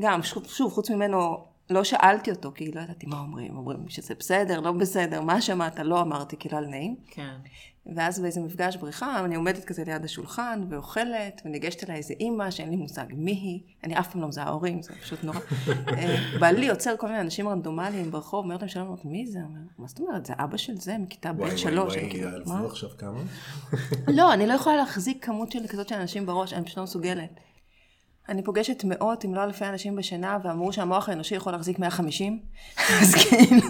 גם, שוב, שוב, חוץ ממנו, לא שאלתי אותו, כי לא ידעתי מה אומרים, אומרים שזה בסדר, לא בסדר, מה שמעת, לא אמרתי, כאילו על נעים. כן. ואז באיזה מפגש בריחה, אני עומדת כזה ליד השולחן ואוכלת, וניגשת אליי איזה אימא שאין לי מושג מי היא, אני אף פעם לא מזהה הורים, זה פשוט נורא. אה, בעלי עוצר כל מיני אנשים רנדומליים ברחוב, אומרת להם שלום, אומרת, מי זה? אומר, מה זאת אומרת, זה אבא של זה מכיתה וואי, ב' וואי, שלוש. וואי, אני עזבו מה? עכשיו כמה? לא, אני לא יכולה להחזיק כמות של כזאת של אנשים בראש, אני פשוט לא מסוגלת. אני פוגשת מאות, אם לא אלפי אנשים בשנה, ואמרו שהמוח האנושי יכול להחזיק 150, אז כאילו,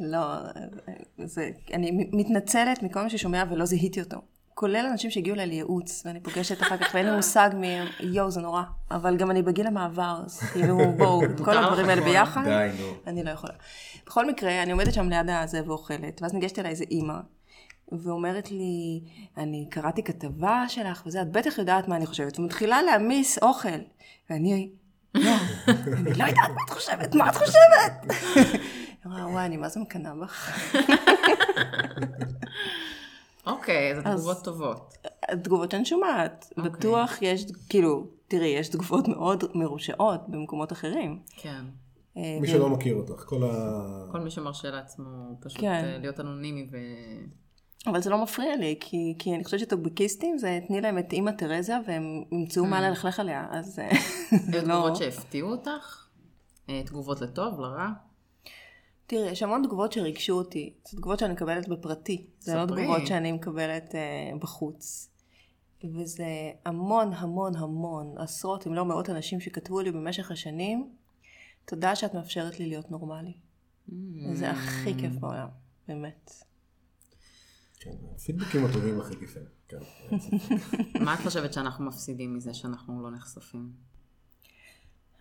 לא, זה, אני מתנצלת מכל מי ששומע ולא זיהיתי אותו. כולל אנשים שהגיעו אליי לייעוץ, ואני פוגשת אחר כך, ואין לי מושג מי הם, יואו, זה נורא. אבל גם אני בגיל המעבר, אז כאילו, בואו, כל הדברים האלה. ביחד. אני לא יכולה. בכל מקרה, אני עומדת שם ליד הזה ואוכלת, ואז ניגשת אליי איזה אימא, ואומרת לי, אני קראתי כתבה שלך וזה, את בטח יודעת מה אני חושבת, ומתחילה להעמיס אוכל. ואני, לא, אני לא יודעת מה את חושבת, מה את חושבת? היא אמרה, וואי, אני מה זה מקנאה בך. אוקיי, אז התגובות טובות. התגובות שאני שומעת, אוקיי. בטוח יש, כאילו, תראי, יש תגובות מאוד מרושעות במקומות אחרים. כן. אה, מי שלא מכיר אותך, כל ה... כל מי שמרשה לעצמו פשוט כן. אה, להיות אנונימי ו... אבל זה לא מפריע לי, כי, כי אני חושבת שטוקבקיסטים זה תני להם את אימא תרזה והם ימצאו מה ללכלך עליה, אז אה, זה היו לא... תגובות שהפתיעו אותך? אה, תגובות לטוב, לרע? תראי, יש המון תגובות שריגשו אותי. זה תגובות שאני מקבלת בפרטי. זה לא. תגובות שאני מקבלת אה, בחוץ. וזה המון המון המון, עשרות אם לא מאות אנשים שכתבו לי במשך השנים, תודה שאת מאפשרת לי להיות נורמלי. זה הכי כיף בעולם, באמת. כן, הפידבקים הטובים הכי כיפים. כן. מה את חושבת שאנחנו מפסידים מזה שאנחנו לא נחשפים?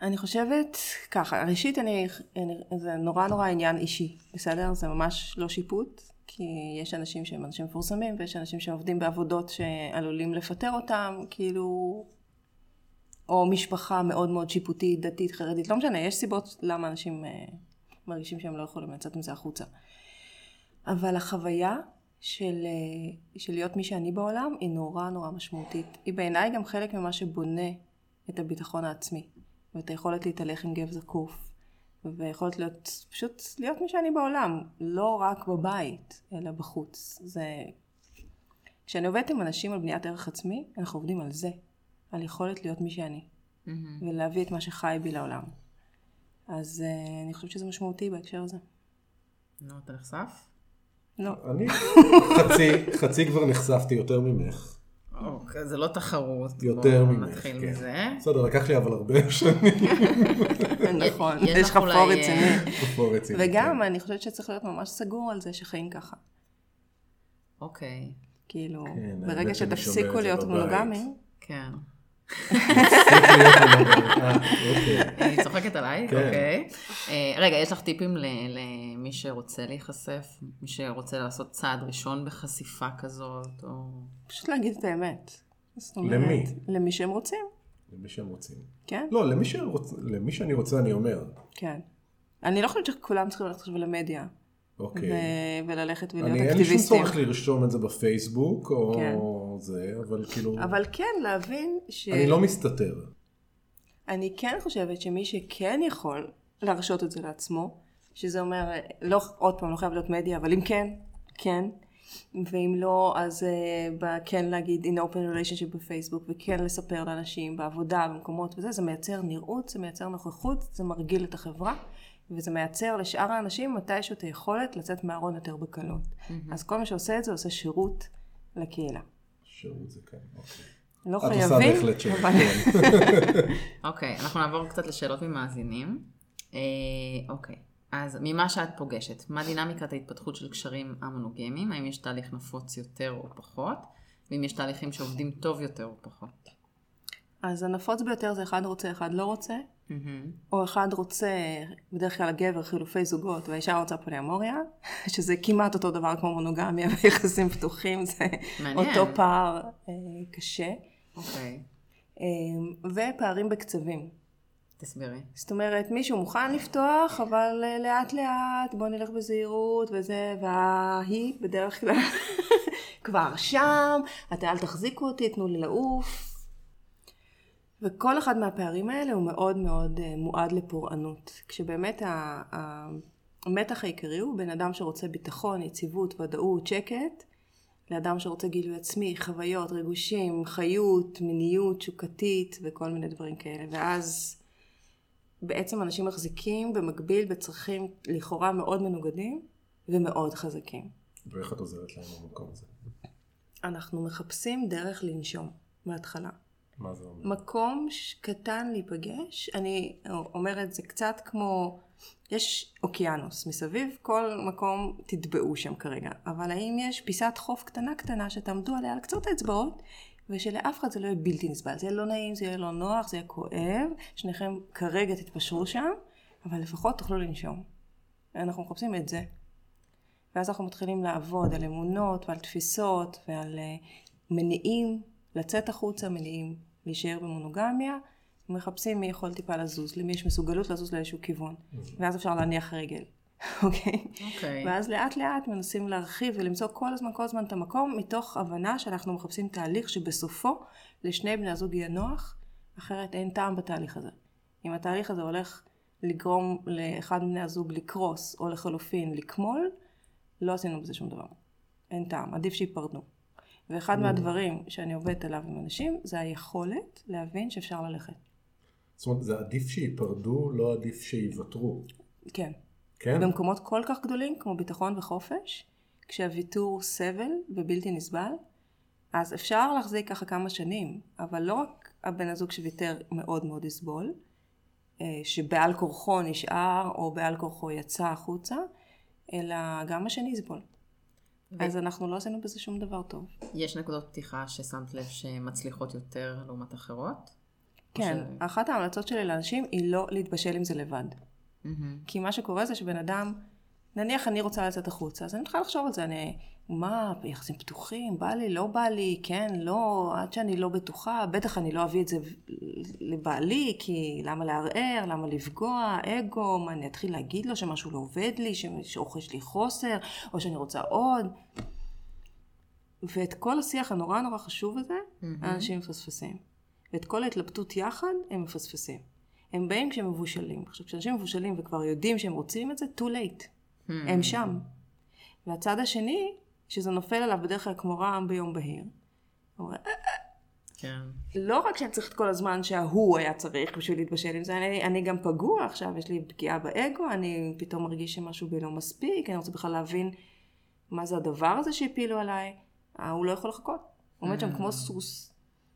אני חושבת ככה, ראשית אני, אני, זה נורא נורא עניין אישי, בסדר? זה ממש לא שיפוט, כי יש אנשים שהם אנשים מפורסמים ויש אנשים שעובדים בעבודות שעלולים לפטר אותם, כאילו, או משפחה מאוד מאוד שיפוטית, דתית, חרדית, לא משנה, יש סיבות למה אנשים אה, מרגישים שהם לא יכולים לצאת מזה החוצה. אבל החוויה של, אה, של להיות מי שאני בעולם היא נורא נורא משמעותית. היא בעיניי גם חלק ממה שבונה את הביטחון העצמי. ואת היכולת להתהלך עם גב זקוף, ויכולת להיות, פשוט להיות מי שאני בעולם, לא רק בבית, אלא בחוץ. זה... כשאני עובדת עם אנשים על בניית ערך עצמי, אנחנו עובדים על זה, על יכולת להיות מי שאני, ולהביא את מה שחי בי לעולם. אז uh, אני חושבת שזה משמעותי בהקשר הזה. נו, אתה נחשף? לא. אני חצי, חצי כבר נחשפתי יותר ממך. אוקיי, זה לא תחרות. יותר ממך, נתחיל כן. מזה. בסדר, לקח לי אבל הרבה שנים. נכון, יש לך אולי, פור אה, רציני. וגם כן. אני חושבת שצריך להיות ממש סגור על זה שחיים ככה. אוקיי, כאילו, כן, ברגע שתפסיקו להיות. מונוגמים, כן. אה, אוקיי. היא צוחקת עליי, כן. אוקיי. אה, רגע, יש לך טיפים ל- למי שרוצה להיחשף? מי שרוצה לעשות צעד ראשון בחשיפה כזאת? או... פשוט להגיד את האמת. למי? למי שהם רוצים, למי שהם רוצים. כן? לא, למי, שאני רוצה אני אומר. כן. אני לא חושבת שכולם צריכים ללכת עכשיו למדיה, אוקיי. ו- וללכת ולהיות אני, אין לי שום אקטיביסטים. צורך לרשום את זה בפייסבוק, או כן. זה, אבל כאילו, אבל כן להבין ש... אני לא מסתתר. אני כן חושבת שמי שכן יכול להרשות את זה לעצמו, שזה אומר, לא, עוד פעם, לא חייב להיות מדיה, אבל אם כן, כן. ואם לא, אז uh, כן להגיד in open relationship בפייסבוק, וכן לספר לאנשים בעבודה, במקומות וזה, זה מייצר נראות, זה מייצר נוכחות, זה מרגיל את החברה, וזה מייצר לשאר האנשים מתישהו את היכולת לצאת מהארון יותר בקלות. אז כל מי שעושה את זה עושה שירות לקהילה. שירות זה כן, אוקיי. לא את עושה חייבים, בהחלט שירות, אבל... כן. אוקיי, אנחנו נעבור קצת לשאלות ממאזינים. אה, אוקיי, אז ממה שאת פוגשת, מה דינמיקת ההתפתחות של קשרים המונוגמיים? האם יש תהליך נפוץ יותר או פחות? ואם יש תהליכים שעובדים טוב יותר או פחות? אז הנפוץ ביותר זה אחד רוצה, אחד לא רוצה, מהמם. או אחד רוצה, בדרך כלל הגבר חילופי זוגות והאישה רוצה פוליאמוריה, שזה כמעט אותו דבר כמו מונוגמיה ויחסים פתוחים, זה מעניין. אותו פער אה, קשה. אוקיי, אה, ופערים בקצבים. תסבירי. זאת אומרת, מישהו מוכן לפתוח, אבל אה, לאט לאט, בוא נלך בזהירות וזה, וההיא בדרך כלל כבר שם, אתה אל תחזיקו אותי, תנו לי לעוף. וכל אחד מהפערים האלה הוא מאוד מאוד אה, מועד לפורענות. כשבאמת המתח העיקרי הוא בין אדם שרוצה ביטחון, יציבות, ודאות, שקט, לאדם שרוצה גילוי עצמי, חוויות, ריגושים, חיות, מיניות, שוקתית וכל מיני דברים כאלה. ואז בעצם אנשים מחזיקים במקביל בצרכים לכאורה מאוד מנוגדים ומאוד חזקים. ואיך את עוזרת להם במקום הזה? אנחנו מחפשים דרך לנשום בהתחלה. מה זה אומר? מקום קטן להיפגש, אני אומרת זה קצת כמו, יש אוקיינוס מסביב, כל מקום תטבעו שם כרגע, אבל האם יש פיסת חוף קטנה קטנה שתעמדו עליה על קצות האצבעות, ושלאף אחד זה לא יהיה בלתי נסבל, זה יהיה לא נעים, זה יהיה לא נוח, זה יהיה כואב, שניכם כרגע תתפשרו שם, אבל לפחות תוכלו לנשום. אנחנו מחפשים את זה. ואז אנחנו מתחילים לעבוד על אמונות ועל תפיסות ועל uh, מניעים לצאת החוצה, מניעים להישאר במונוגמיה, ומחפשים מי יכול טיפה לזוז, למי יש מסוגלות לזוז לאיזשהו כיוון. ואז אפשר להניח רגל, אוקיי? אוקיי. ואז לאט לאט מנסים להרחיב ולמצוא כל הזמן כל הזמן את המקום, מתוך הבנה שאנחנו מחפשים תהליך שבסופו לשני בני הזוג יהיה נוח, אחרת אין טעם בתהליך הזה. אם התהליך הזה הולך לגרום לאחד מבני הזוג לקרוס, או לחלופין לקמול, לא עשינו בזה שום דבר. אין טעם, עדיף שייפרדו. ואחד מהדברים שאני עובדת עליו עם אנשים, זה היכולת להבין שאפשר ללכת. זאת אומרת, זה עדיף שייפרדו, לא עדיף שיוותרו. כן. כן? במקומות כל כך גדולים כמו ביטחון וחופש, כשהוויתור סבל ובלתי נסבל, אז אפשר להחזיק ככה כמה שנים, אבל לא רק הבן הזוג שוויתר מאוד מאוד יסבול, אה, שבעל כורחו נשאר או בעל כורחו יצא החוצה, אלא גם השני יסבול. אז אנחנו לא עשינו בזה שום דבר טוב. יש נקודות פתיחה ששמת לב שמצליחות יותר לעומת אחרות? כן, ש- אחת ההמלצות שלי לאנשים היא לא להתבשל עם זה לבד. מהמם. כי מה שקורה זה שבן אדם, נניח אני רוצה לצאת החוצה, אז אני מתחילה לחשוב על זה, אני, מה, יחסים פתוחים, בא לי, לא בא לי, כן, לא, עד שאני לא בטוחה, בטח אני לא אביא את זה לבעלי, כי למה לערער, למה לפגוע, אגו, מה, אני אתחיל להגיד לו שמשהו לא עובד לי, ש- שאוכל לי חוסר, או שאני רוצה עוד. ואת כל השיח הנורא נורא חשוב הזה, מהמם. אנשים מפספסים. ואת כל ההתלבטות יחד, הם מפספסים. הם באים כשהם מבושלים. עכשיו, כשאנשים מבושלים וכבר יודעים שהם רוצים את זה, too late. הם שם. והצד השני, שזה נופל עליו בדרך כלל כמו רעם ביום בהיר. הוא אומר, "אה, כן. לא רק שאני צריך את כל הזמן שההוא היה צריך בשביל להתבשל עם זה, אני, אני גם פגוע עכשיו, יש לי פגיעה באגו, אני פתאום מרגיש שמשהו בי לא מספיק, אני רוצה בכלל להבין מה זה הדבר הזה שהפילו עליי. אה, הוא לא יכול לחכות. הוא עומד שם כמו סוס,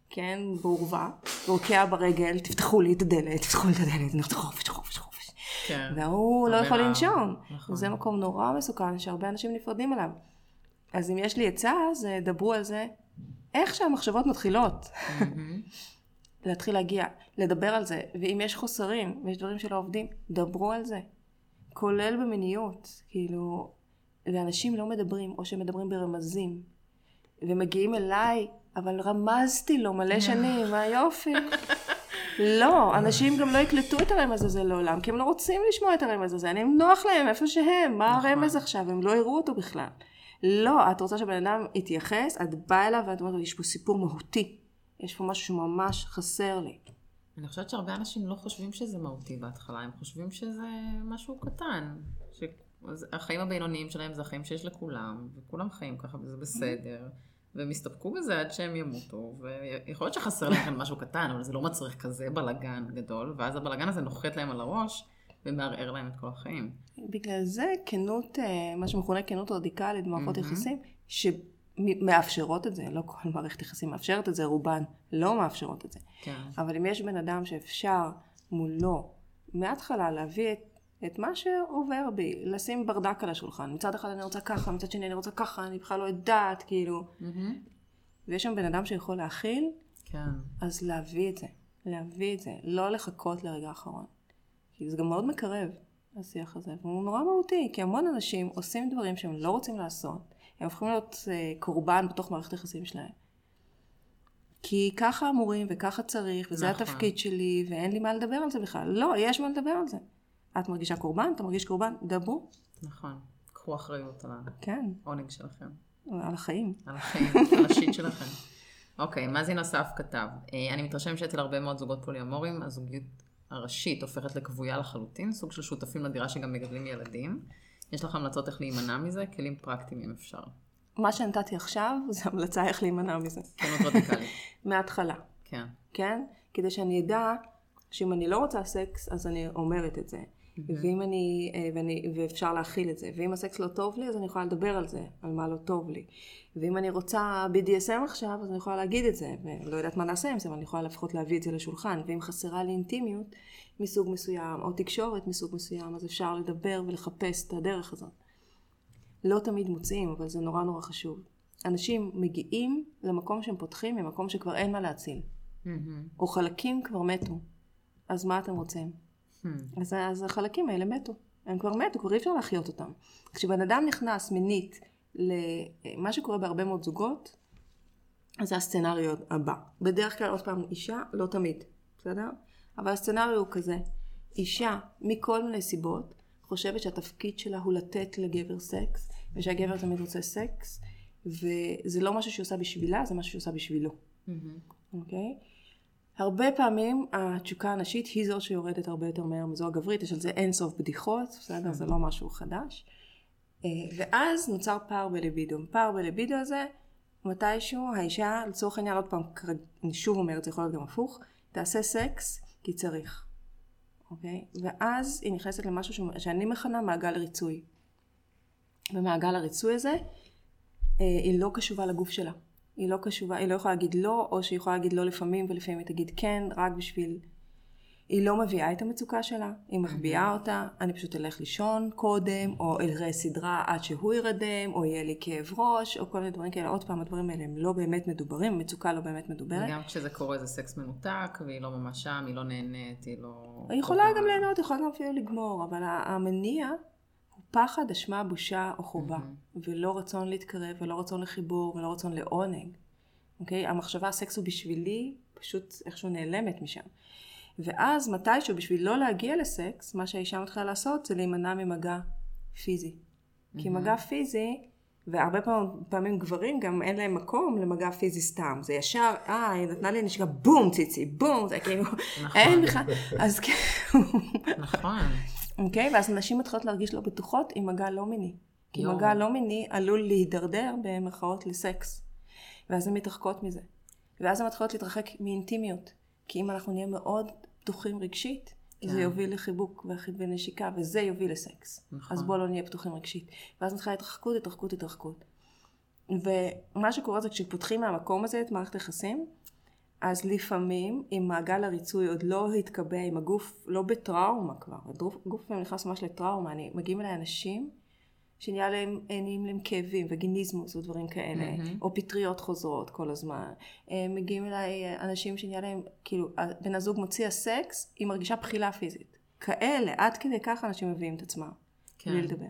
כן, בעורווה, רוקע ברגל, תפתחו לי את הדלת, תפתחו לי את הדלת, אני רוצה חופש, חופש, חופש. כן. והוא לא יכול. לנשום. נכון. וזה מקום נורא מסוכן שהרבה אנשים נפרדים עליו. אז אם יש לי עצה, אז אה, דברו על זה איך שהמחשבות מתחילות. להתחיל להגיע, לדבר על זה, ואם יש חוסרים ויש דברים שלא עובדים, דברו על זה. כולל במיניות, כאילו, ואנשים לא מדברים, או שמדברים ברמזים, ומגיעים אליי, אבל רמזתי לו מלא שנים, מה יופי. לא, אנשים גם לא יקלטו את הרמז הזה לעולם, כי הם לא רוצים לשמוע את הרמז הזה, אני נוח להם איפה שהם, מה נכון. הרמז עכשיו, הם לא יראו אותו בכלל. לא, את רוצה שבן אדם יתייחס, את באה אליו ואת אומרת לו, יש פה סיפור מהותי, יש פה משהו שממש חסר לי. אני חושבת שהרבה אנשים לא חושבים שזה מהותי בהתחלה, הם חושבים שזה משהו קטן. ש... אז החיים הבינוניים שלהם זה החיים שיש לכולם, וכולם חיים ככה וזה בסדר, והם יסתפקו בזה עד שהם ימותו, ויכול להיות שחסר להם משהו קטן, אבל זה לא מצריך כזה בלאגן גדול, ואז הבלאגן הזה נוחת להם על הראש, ומערער להם את כל החיים. בגלל זה כנות, אה, מה שמכונה כנות רדיקלית במערכות יחסים, שמאפשרות את זה, לא כל מערכת יחסים מאפשרת את זה, רובן לא מאפשרות את זה. כן. אבל אם יש בן אדם שאפשר מולו מההתחלה להביא את, את מה שעובר בי, לשים ברדק על השולחן. מצד אחד אני רוצה ככה, מצד שני אני רוצה ככה, אני בכלל לא יודעת, כאילו. מהמם. ויש שם בן אדם שיכול להכיל, כן. אז להביא את זה. להביא את זה. לא לחכות לרגע האחרון. כי זה גם מאוד מקרב, השיח הזה. והוא נורא מהותי, כי המון אנשים עושים דברים שהם לא רוצים לעשות. הם הופכים להיות אה, קורבן בתוך מערכת היחסים שלהם. כי ככה אמורים וככה צריך, וזה נכון. התפקיד שלי, ואין לי מה לדבר על זה בכלל. לא, יש מה לדבר על זה. את מרגישה קורבן, אתה מרגיש קורבן, דברו. נכון. קחו אחריות על כן, העונג שלכם. על החיים. על החיים, על השיט שלכם. אוקיי, מאזין נוסף כתב, "אה, אני מתרשם שאצל הרבה מאוד זוגות פוליומורים, הזוגיות הראשית הופכת לכבויה לחלוטין, סוג של שותפים לדירה שגם מגדלים ילדים. יש לך המלצות איך להימנע מזה? כלים פרקטיים אם אפשר. מה שנתתי עכשיו, זה המלצה איך להימנע מזה. כנות רדיקלית. מההתחלה. כן. כן? כדי שאני אדע שאם אני לא רוצה סקס, אז אני אומרת את זה. ואם אני, אה, ואני, ואפשר להכיל את זה. ואם הסקס לא טוב לי, אז אני יכולה לדבר על זה, על מה לא טוב לי. ואם אני רוצה BDSM עכשיו, אז אני יכולה להגיד את זה. ולא יודעת מה נעשה עם זה, אבל אני יכולה לפחות להביא את זה לשולחן. ואם חסרה לי אינטימיות מסוג מסוים, או תקשורת מסוג מסוים, אז אפשר לדבר ולחפש את הדרך הזאת. לא תמיד מוצאים, אבל זה נורא נורא חשוב. אנשים מגיעים למקום שהם פותחים, ממקום שכבר אין מה להציל. או חלקים כבר מתו. אז מה אתם רוצים? Hmm. אז, אז החלקים האלה מתו. הם כבר מתו, כבר אי אפשר להחיות אותם. כשבן אדם נכנס מינית למה שקורה בהרבה מאוד זוגות, אז זה הסצנריו הבא. בדרך כלל, עוד פעם, אישה, לא תמיד, בסדר? אבל הסצנריו הוא כזה, אישה, מכל מיני סיבות, חושבת שהתפקיד שלה הוא לתת לגבר סקס, ושהגבר תמיד רוצה סקס, וזה לא משהו שהיא עושה בשבילה, זה משהו שהיא עושה בשבילו. מהמם. אוקיי? הרבה פעמים התשוקה הנשית היא זו שיורדת הרבה יותר מהר מזו הגברית, יש על זה אין סוף בדיחות, בסדר? זה לא משהו חדש. אה, ואז נוצר פער בליבידו. פער בליבידו הזה, מתישהו האישה, לצורך העניין, עוד פעם, אני שוב אומרת, זה יכול להיות גם הפוך, תעשה סקס כי צריך, אוקיי? ואז היא נכנסת למשהו ש- שאני מכנה מעגל ריצוי. במעגל הריצוי הזה, אה, היא לא קשובה לגוף שלה. היא לא קשובה, היא לא יכולה להגיד לא, או שהיא יכולה להגיד לא לפעמים, ולפעמים היא תגיד כן, רק בשביל... היא לא מביאה את המצוקה שלה, היא מחביאה אותה, אני פשוט אלך לישון קודם, או אראה סדרה עד שהוא ירדם, או יהיה לי כאב ראש, או כל מיני דברים כאלה. עוד פעם, הדברים האלה הם לא באמת מדוברים, המצוקה לא באמת מדוברת. וגם כשזה קורה זה סקס מנותק, והיא לא ממש שם, היא לא נהנית, היא לא... היא יכולה גם ליהנות, היא יכולה גם אפילו לגמור, אבל המניע פחד, אשמה, בושה או חובה, ולא רצון להתקרב, ולא רצון לחיבור, ולא רצון לעונג. אוקיי? המחשבה הסקס הוא בשבילי, פשוט איכשהו נעלמת משם. ואז מתישהו, בשביל לא להגיע לסקס, מה שהאישה מתחילה לעשות זה להימנע ממגע פיזי. כי מגע פיזי והרבה פעמים, פעמים גברים גם אין להם מקום למגע פיזי סתם. זה ישר, אה, היא נתנה לי נשיקה, בום ציצי, בום, זה כאילו, נכון. אין בכלל, אז כאילו, נכון. אוקיי? ואז נשים מתחילות להרגיש לא בטוחות עם מגע לא מיני. כי. מגע לא מיני עלול להידרדר במרכאות לסקס. ואז הן מתרחקות מזה. ואז הן מתחילות להתרחק מאינטימיות. כי אם אנחנו נהיה מאוד פתוחים רגשית, כן. זה יוביל לחיבוק ונשיקה, וזה יוביל לסקס. נכון. אז בואו לא נהיה פתוחים רגשית. ואז מתחילה התרחקות, התרחקות, התרחקות. ומה שקורה זה כשפותחים מהמקום הזה את מערכת היחסים, אז לפעמים, אם מעגל הריצוי עוד לא התקבע, אם הגוף לא בטראומה כבר, הגוף נכנס ממש לטראומה, אני, מגיעים אליי אנשים שנהיה להם, אה, נהיים להם כאבים וגיניזמוס ודברים כאלה, מהמם. או פטריות חוזרות כל הזמן. אה, מגיעים אליי אה, אנשים שנהיה להם, כאילו, בן הזוג מוציא הסקס, היא מרגישה בחילה פיזית. כאלה, עד כדי כך אנשים מביאים את עצמם, כן. בלי לדבר.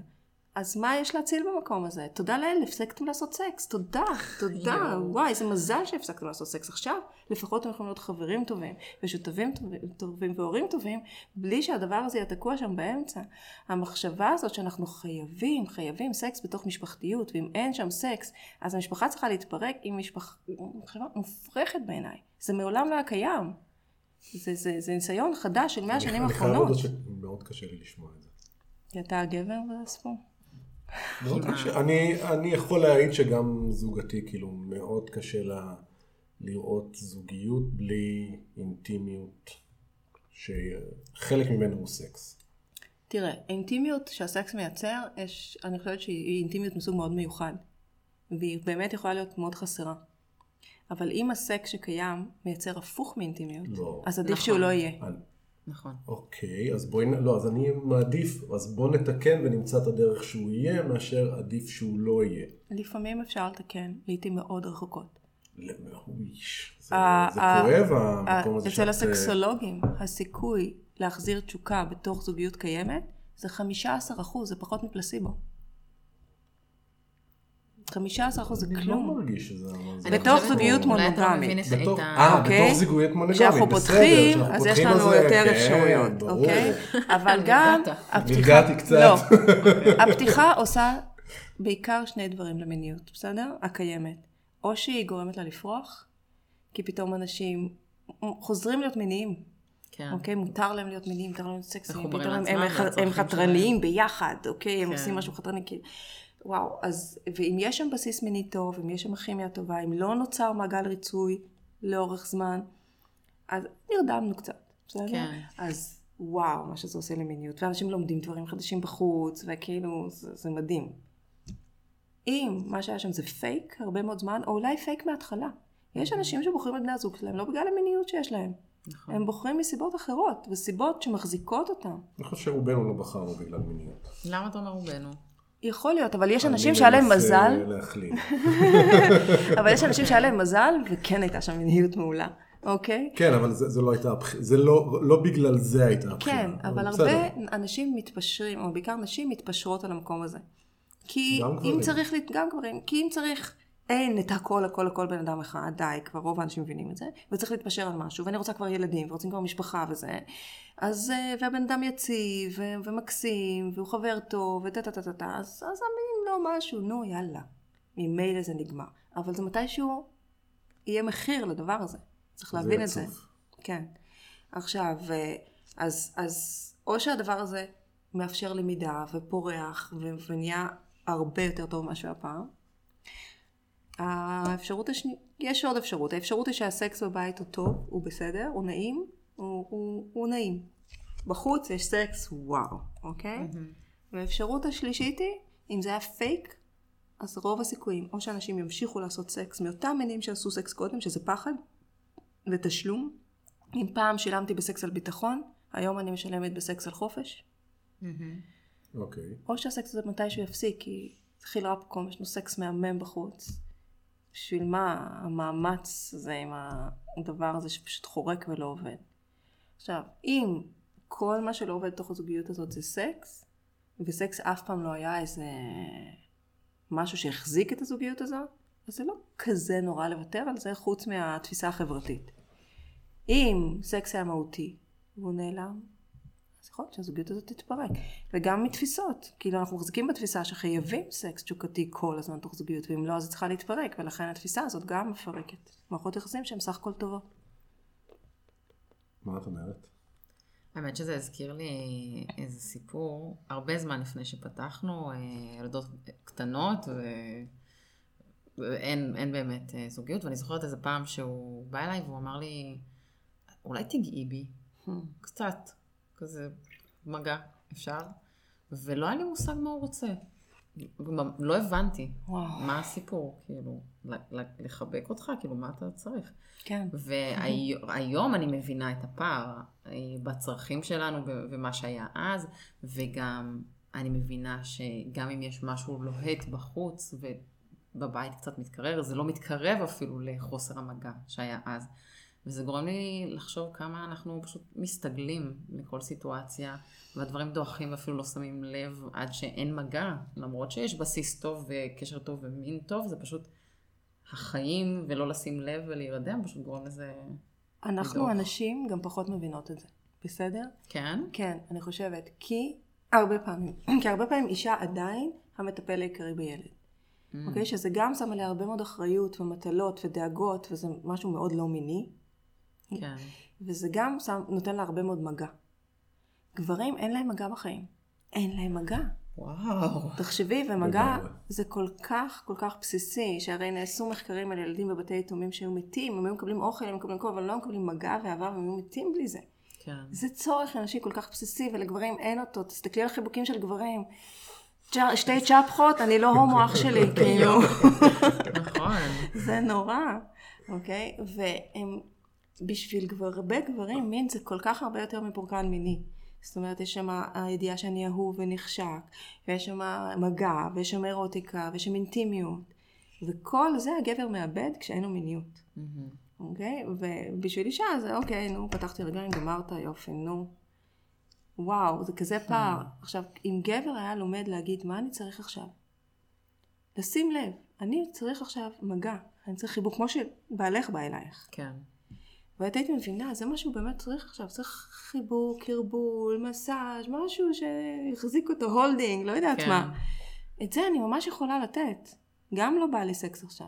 אז מה יש להציל במקום הזה? תודה לאל, הפסקתם לעשות סקס, תודה, תודה. וואי, איזה מזל שהפסקתם לעשות סקס. עכשיו, לפחות אנחנו יכולים להיות חברים טובים, ושותפים טובים, טובים והורים טובים, בלי שהדבר הזה יהיה תקוע שם באמצע. המחשבה הזאת שאנחנו חייבים, חייבים סקס בתוך משפחתיות, ואם אין שם סקס, אז המשפחה צריכה להתפרק עם משפחה, מחשבה מופרכת בעיניי. זה מעולם לא היה קיים. זה, זה, זה ניסיון חדש של מאה שנים אני חייב האחרונות. להודות שמאוד קשה לי לשמוע את זה. כי אתה הגבר בסיפור? קשה. אני, אני יכול להעיד שגם זוגתי, כאילו, מאוד קשה לה לראות זוגיות בלי אינטימיות, שחלק ממנו הוא סקס. תראה, האינטימיות שהסקס מייצר, יש, אני חושבת שהיא אינטימיות מסוג מאוד מיוחד. והיא באמת יכולה להיות מאוד חסרה. אבל אם הסקס שקיים מייצר הפוך מאינטימיות, לא. אז עדיף נכון. שהוא לא יהיה. אני- נכון. אוקיי, אז בואי, נ- לא, אז אני מעדיף, אז בוא נתקן ונמצא את הדרך שהוא יהיה, מאשר עדיף שהוא לא יהיה. לפעמים אפשר לתקן, לעיתים מאוד רחוקות. לא, אויש, זה, זה כואב המקום הזה אצל שאת... אה, הסקסולוגים, הסיכוי להחזיר תשוקה בתוך זוגיות קיימת, זה 15 אחוז, זה פחות מפלסיבו. 15 אחוז זה אני לא כלום. מרגיש שזה... אני בתוך זוגיות אולי אתה מונוגמית. מבין את- בתוך. אה, אוקיי? בתוך זוגיות כשאנחנו בסדר, פותחים, כשאנחנו אז יש פותחים לנו זה- יותר כן, אפשרויות. אוקיי? אבל גם. הפתיחה... נרגעתי קצת. לא. הפתיחה עושה בעיקר שני דברים למיניות, בסדר? הקיימת. או שהיא גורמת לה לפרוח, כי פתאום אנשים חוזרים להיות מיניים. כן. אוקיי? מותר להם להיות מיניים, מותר להם להיות סקסיים. פתאום הם- הם- הם חתרניים ביחד, אוקיי? הם כן. עושים משהו חתרני. כאילו. וואו, אז, ואם יש שם בסיס מיני טוב, אם יש שם כימיה טובה, אם לא נוצר מעגל ריצוי לאורך זמן, אז נרדמנו קצת, בסדר? כן. אז וואו, מה שזה עושה למיניות. ואנשים לומדים דברים חדשים בחוץ, וכאילו, זה, זה מדהים. אם מה שהיה שם זה פייק הרבה מאוד זמן, או אולי פייק מההתחלה. יש אנשים שבוחרים את בני הזוג שלהם לא בגלל המיניות שיש להם. נכון. הם בוחרים מסיבות אחרות, וסיבות שמחזיקות אותם. אני חושב שרובנו לא בחרנו בגלל מיניות. למה אתה אומר רובנו? יכול להיות, אבל יש אני אנשים שהיה להם מנסה מזל, להכליל. אבל יש אנשים שהיה להם מזל, וכן הייתה שם מיניות מעולה, אוקיי? כן, אבל זה, זה לא הייתה, הבח- זה לא, לא בגלל זה הייתה הבחירה. כן, אבל בסדר. הרבה אנשים מתפשרים, או בעיקר נשים מתפשרות על המקום הזה. כי גם אם גברים. צריך, גם גברים, כי אם צריך, אין את הכל, הכל, הכל בן אדם אחד, די, כבר רוב האנשים מבינים את זה, וצריך להתפשר על משהו, ואני רוצה כבר ילדים, ורוצים כבר משפחה וזה, אז, אה, והבן אדם יציב, ו- ומקסים, והוא חבר טוב, וטה טה טה טה טה, אז, אז אמין לו משהו, נו יאללה. ממילא זה נגמר. אבל זה מתישהו יהיה מחיר לדבר הזה. צריך להבין את זה. כן. עכשיו, אה, אז, אז או שהדבר הזה מאפשר למידה ופורח ונהיה הרבה יותר טוב ממה שהוא היה פעם. האפשרות השנייה, יש עוד אפשרות. האפשרות היא שהסקס בבית הוא טוב, הוא בסדר, הוא נעים, הוא, הוא, הוא נעים. בחוץ יש סקס, וואו, אוקיי? והאפשרות השלישית היא, אם זה היה פייק, אז רוב הסיכויים, או שאנשים ימשיכו לעשות סקס מאותם מינים שעשו סקס קודם, שזה פחד ותשלום. אם פעם שילמתי בסקס על ביטחון, היום אני משלמת בסקס על חופש. אוקיי. או שהסקס הזה מתישהו יפסיק, כי התחיל רפקום, יש לנו סקס מהמם בחוץ. בשביל מה המאמץ הזה עם הדבר הזה שפשוט חורק ולא עובד. עכשיו, אם כל מה שלא עובד בתוך הזוגיות הזאת זה סקס, וסקס אף פעם לא היה איזה משהו שהחזיק את הזוגיות הזאת, אז זה לא כזה נורא לוותר על זה חוץ מהתפיסה החברתית. אם סקס היה מהותי והוא נעלם, אז יכול להיות שהזוגיות הזאת תתפרק. וגם מתפיסות, כאילו אנחנו מחזיקים בתפיסה שחייבים סקס תשוקתי כל הזמן תוך זוגיות, ואם לא אז היא צריכה להתפרק, ולכן התפיסה הזאת גם מפרקת. מערכות יחסים שהן סך הכל טובות. מה את אומרת? האמת שזה הזכיר לי איזה סיפור, הרבה זמן לפני שפתחנו, אה, ילדות קטנות, ו... ואין אין באמת אה, זוגיות, ואני זוכרת איזה פעם שהוא בא אליי והוא אמר לי, אולי תגעי בי, Hmm. קצת, כזה מגע, אפשר? ולא היה לי מושג מה הוא רוצה. לא הבנתי וואו. מה הסיפור, כאילו, לחבק אותך, כאילו, מה אתה צריך? כן. והיום אני מבינה את הפער אה, בצרכים שלנו ומה שהיה אז, וגם אני מבינה שגם אם יש משהו לוהט בחוץ ובבית קצת מתקרר, זה לא מתקרב אפילו לחוסר המגע שהיה אז. וזה גורם לי לחשוב כמה אנחנו פשוט מסתגלים לכל סיטואציה, והדברים דועכים ואפילו לא שמים לב עד שאין מגע, למרות שיש בסיס טוב וקשר טוב ומין טוב, זה פשוט החיים ולא לשים לב ולהירדם, פשוט גורם לזה... אנחנו לדעוך. הנשים גם פחות מבינות את זה, בסדר? כן? כן, אני חושבת, כי הרבה פעמים, כי הרבה פעמים אישה עדיין המטפל העיקרי בילד. Mm. אוקיי? שזה גם שם עליה הרבה מאוד אחריות ומטלות ודאגות, וזה משהו מאוד לא מיני, כן. וזה גם שם, נותן לה הרבה מאוד מגע. גברים אין להם מגע בחיים. אין להם מגע. וואו. תחשבי, ומגע. זה כל כך כל כך בסיסי, שהרי נעשו מחקרים על ילדים בבתי יתומים שהיו מתים, הם היו מקבלים אוכל, הם מקבלים כל, אבל לא מקבלים מגע ואהבה, והם היו מתים בלי זה. כן. זה צורך אנושי כל כך בסיסי, ולגברים אין אותו. תסתכלי על חיבוקים של גברים. שתי צ'פחות, אני לא הומו אח שלי, כאילו. נכון. זה נורא, אוקיי? והם, בשביל גבר, הרבה גברים, מין זה כל כך הרבה יותר מפורקן מיני. זאת אומרת, יש שם הידיעה שאני אהוב ונחשק, ויש שם מגע, ויש שם אירוטיקה, ויש שם אינטימיות. וכל זה הגבר מאבד כשאין לו מיניות. מהמם. אוקיי? ובשביל אישה זה אוקיי, נו, פתחתי רגליים, גמרת, יופי, נו. וואו, זה כזה פער. עכשיו, אם גבר היה לומד להגיד, מה אני צריך עכשיו? לשים לב, אני צריך עכשיו מגע, אני צריך חיבוק, כמו שבעלך בא אלייך. כן. ואת היית מבינה, זה מה שהוא באמת צריך עכשיו, צריך חיבוק, כרבול, מסאז', משהו שיחזיק אותו, holding, לא יודעת כן. מה. את זה אני ממש יכולה לתת. גם לא בא לי סקס עכשיו.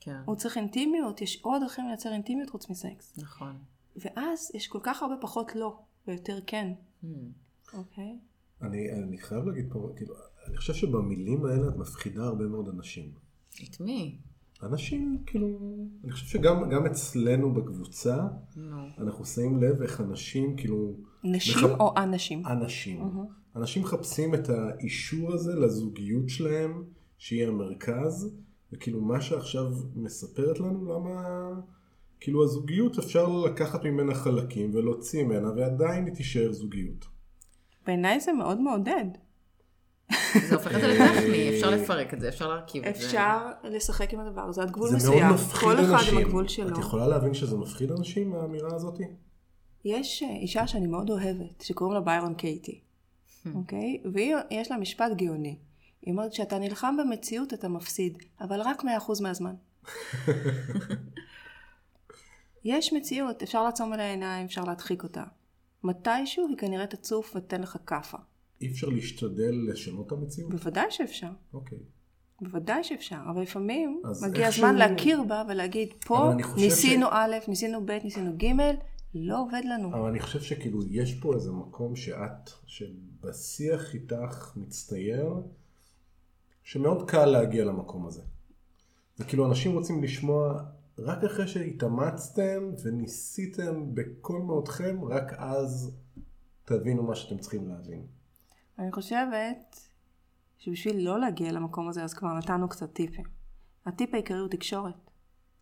כן. הוא צריך אינטימיות, יש עוד דרכים לייצר אינטימיות חוץ מסקס. נכון. ואז יש כל כך הרבה פחות לא, ויותר כן, מהמם. אוקיי? אני, אני חייב להגיד פה, כאילו, אני חושב שבמילים האלה את מפחידה הרבה מאוד אנשים. את מי? אנשים, כאילו, אני חושב שגם גם אצלנו בקבוצה, נו. אנחנו שמים לב איך אנשים, כאילו, נשים מח- או אנשים? אנשים. מהמם. אנשים מחפשים את האישור הזה לזוגיות שלהם, שהיא המרכז, וכאילו מה שעכשיו מספרת לנו, למה... כאילו הזוגיות אפשר לקחת ממנה חלקים ולהוציא ממנה, ועדיין היא תישאר זוגיות. בעיניי זה מאוד מעודד. זה הופך את זה לטכני, אפשר לפרק את זה, אפשר להרכיב את זה. אפשר לשחק עם הדבר הזה עד גבול זה מסוים. מאוד מפחיד כל אחד. עם הגבול שלו. את יכולה להבין שזה מפחיד אנשים, האמירה הזאת? יש אה, אישה שאני מאוד אוהבת, שקוראים לה ביירון קייטי, אוקיי? ויש לה משפט גאוני. היא אומרת, כשאתה נלחם במציאות אתה מפסיד, אבל רק 100% מהזמן. יש מציאות, אפשר לעצום על העיניים, אפשר להדחיק אותה. מתישהו היא כנראה תצוף ותתן לך כאפה. אי אפשר להשתדל לשנות את המציאות? בוודאי שאפשר. אוקיי. בוודאי שאפשר, אבל לפעמים מגיע הזמן להכיר בה ולהגיד, פה ניסינו ש- א', ניסינו ב', ניסינו ג', לא עובד לנו. אבל אני חושב שכאילו יש פה איזה מקום שאת, שבשיח איתך מצטייר, שמאוד קל להגיע למקום הזה. וכאילו אנשים רוצים לשמוע, רק אחרי שהתאמצתם וניסיתם בכל מאודכם, רק אז תבינו מה שאתם צריכים להבין. אני חושבת שבשביל לא להגיע למקום הזה, אז כבר נתנו קצת טיפים. הטיפ העיקרי הוא תקשורת,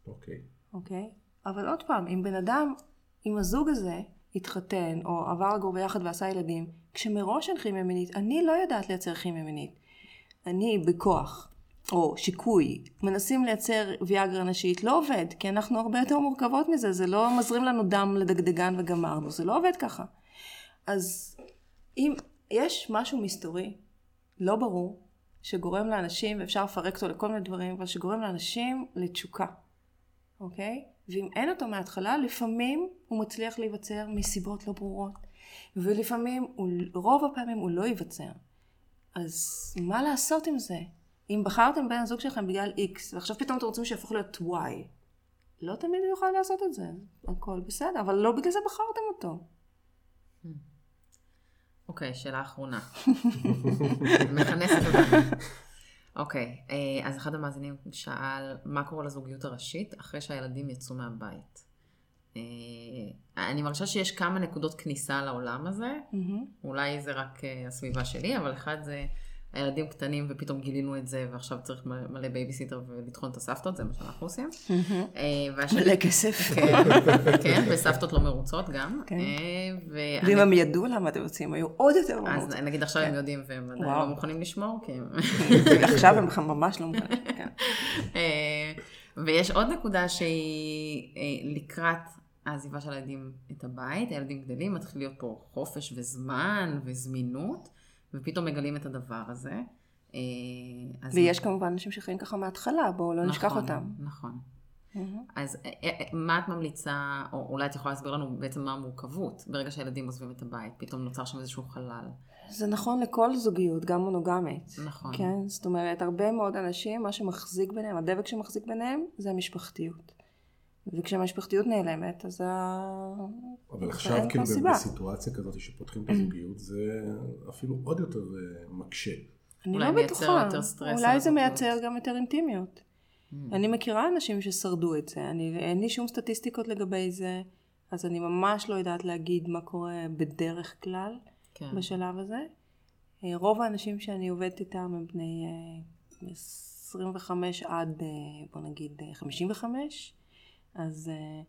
אוקיי. אוקיי? אבל עוד פעם, אם בן אדם, אם הזוג הזה התחתן, או עבר לגור ביחד ועשה ילדים, כשמראש אין כימיה מינית, אני לא יודעת לייצר כימיה מינית. אני בכוח, או שיקוי, מנסים לייצר ויאגרה נשית, לא עובד, כי אנחנו הרבה יותר מורכבות מזה, זה לא מזרים לנו דם לדגדגן וגמרנו, זה לא עובד ככה. אז אם יש משהו מסתורי, לא ברור, שגורם לאנשים, ואפשר לפרק אותו לכל מיני דברים, אבל שגורם לאנשים לתשוקה, אוקיי? ואם אין אותו מההתחלה, לפעמים הוא מצליח להיווצר מסיבות לא ברורות. ולפעמים, הוא, רוב הפעמים הוא לא ייווצר. אז מה לעשות עם זה? אם בחרתם בן הזוג שלכם בגלל X, ועכשיו פתאום אתם רוצים שיהפוך להיות Y, לא תמיד הוא יוכל לעשות את זה. הכל בסדר, אבל לא בגלל זה בחרתם אותו. אוקיי, שאלה אחרונה. מכנסת אותנו. אוקיי, אה, אז אחד המאזינים שאל, מה קורה לזוגיות הראשית אחרי שהילדים יצאו מהבית? אה, אני מרגישה שיש כמה נקודות כניסה לעולם הזה. אולי זה רק אה, הסביבה שלי, אבל אחד זה הילדים קטנים ופתאום גילינו את זה, ועכשיו צריך מלא בייביסיטר ולטחון את הסבתות, זה מה שאנחנו עושים. אה, מלא כסף. כן, כן, וסבתות לא מרוצות גם. כן. אה, ואם הם ידעו למה אתם יוצאים, היו עוד יותר אז מרוצים. נגיד עכשיו הם יודעים והם עדיין. לא מוכנים לשמור, כי הם... עכשיו הם ממש לא מוכנים. כן. אה, ויש עוד נקודה שהיא לקראת העזיבה של הילדים את הבית, הילדים גדלים, מתחיל להיות פה חופש וזמן וזמינות, ופתאום מגלים את הדבר הזה. אה, ויש כמובן אנשים שחיים ככה מההתחלה, בואו לא נשכח נכון, אותם. נכון. אז אה, אה, מה את ממליצה, או אולי את יכולה להסביר לנו בעצם מה המורכבות ברגע שהילדים עוזבים את הבית, פתאום נוצר שם איזשהו חלל. זה נכון לכל זוגיות, גם מונוגמית. נכון. כן, זאת אומרת, הרבה מאוד אנשים, מה שמחזיק ביניהם, הדבק שמחזיק ביניהם, זה המשפחתיות. וכשהמשפחתיות נעלמת, אז ה... אבל עכשיו כאילו כבר סיבה. בסיטואציה כזאת שפותחים את הזוגיות, זה אפילו עוד יותר אה, מקשה. אני אולי לא מייצר בטוחה. יותר סטרס על אולי זה. מייצר גם יותר אינטימיות. אני מכירה אנשים ששרדו את זה, אני, אין לי שום סטטיסטיקות לגבי זה, אז אני ממש לא יודעת להגיד מה קורה בדרך כלל כן. בשלב הזה. אה, רוב האנשים שאני עובדת איתם הם בני אה, 25 עד, אה, בוא נגיד, אה, 55, אז... אה,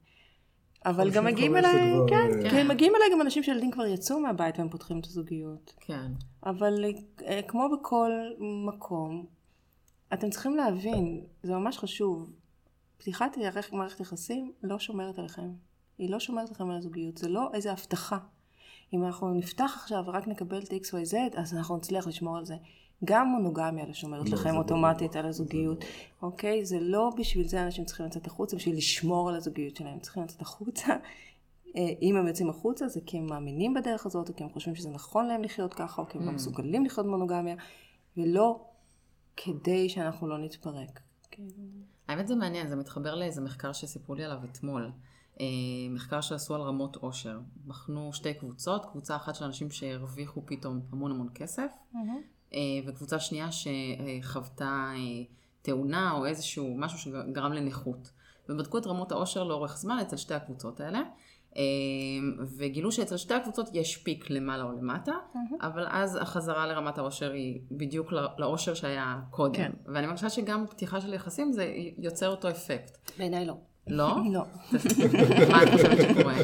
אבל גם 55 מגיעים אליי, כן, אה, כן, מגיעים אליי גם אנשים שילדים כבר יצאו מהבית והם פותחים את הזוגיות. כן. אבל אה, כמו בכל מקום, אתם צריכים להבין, זה ממש חשוב, פתיחת מערכת יחסים לא שומרת עליכם. היא לא שומרת לכם על הזוגיות, זה לא איזה הבטחה. אם אנחנו נפתח עכשיו ורק נקבל את ה-XYZ, אז אנחנו נצליח לשמור על זה. גם מונוגמיה לא שומרת לא, לכם אוטומטית. על הזוגיות, אוקיי? זה לא בשביל זה אנשים צריכים לצאת החוצה, בשביל לשמור על הזוגיות שלהם. צריכים לצאת החוצה. אה, אם הם יוצאים החוצה זה כי הם מאמינים בדרך הזאת, או כי הם חושבים שזה נכון להם לחיות ככה, או כי הם לא מסוגלים לחיות במונוגמיה, ולא כדי שאנחנו לא נתפרק. כאילו, האמת זה מעניין, זה מתחבר לאיזה מחקר שסיפרו לי עליו אתמול. אה, מחקר שעשו על רמות עושר. בחנו שתי קבוצות, קבוצה אחת של אנשים שהרוויחו פתאום המון המון כסף, אה, וקבוצה שנייה שחוותה אה, תאונה או איזשהו משהו שגרם לנכות. ובדקו את רמות העושר לאורך זמן אצל שתי הקבוצות האלה, אה, וגילו שאצל שתי הקבוצות יש פיק למעלה או למטה, אבל אז החזרה לרמת העושר היא בדיוק לא- לעושר שהיה קודם. כן. ואני מרגישה שגם פתיחה של יחסים זה יוצר אותו אפקט. בעיניי לא. לא? לא. מה את חושבת שקורה?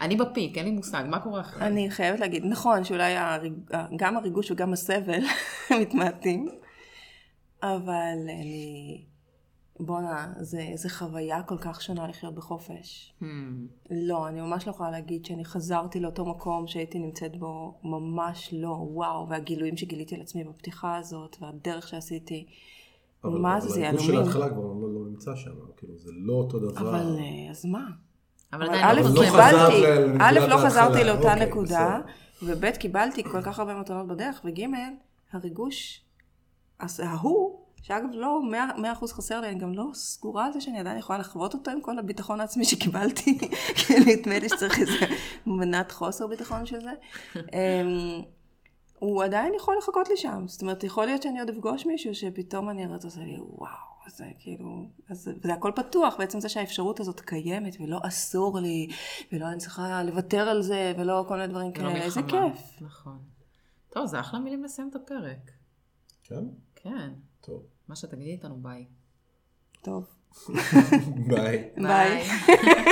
אני בפיק, אין לי מושג, מה קורה אחרי? אני חייבת להגיד, נכון שאולי הריג... גם הריגוש וגם הסבל מתמעטים, אבל אני... בואנה, זה, זה חוויה כל כך שונה לחיות בחופש. Hmm, לא, אני ממש לא יכולה להגיד שאני חזרתי לאותו מקום שהייתי נמצאת בו, ממש לא, וואו, והגילויים שגיליתי על עצמי בפתיחה הזאת, והדרך שעשיתי, אבל- מה זה, זה אבל הריגוש יהלומים. של ההתחלה כבר לא לא נמצא שם, כאילו זה לא אותו דבר. אבל אה, אז מה? אבל עדיין א', לא לא קיבלתי, א', לא. חזרתי לאותה אוקיי, נקודה, וב', קיבלתי כל כך הרבה מתנות בדרך, וג', הריגוש, אז ההוא, שאגב לא מאה- מאה אחוז חסר לי, אני גם לא סגורה על זה שאני עדיין יכולה לחוות אותו עם כל הביטחון העצמי שקיבלתי, כי נדמה לי שצריך איזה מנת חוסר ביטחון של זה. אמ, הוא עדיין יכול לחכות לי שם, זאת אומרת, יכול להיות שאני עוד אפגוש מישהו שפתאום אני אראה זה לי, וואו, זה כאילו, אז זה הכל פתוח, בעצם זה שהאפשרות הזאת קיימת, ולא אסור לי, ולא אני צריכה לוותר על זה, ולא כל מיני דברים זה לא כאלה, איזה מלחמה. כיף. נכון. טוב, זה אחלה מילים לסיים את הפרק. כן? כן. טוב. מה שתגידי איתנו ביי. טוב, ביי. ביי.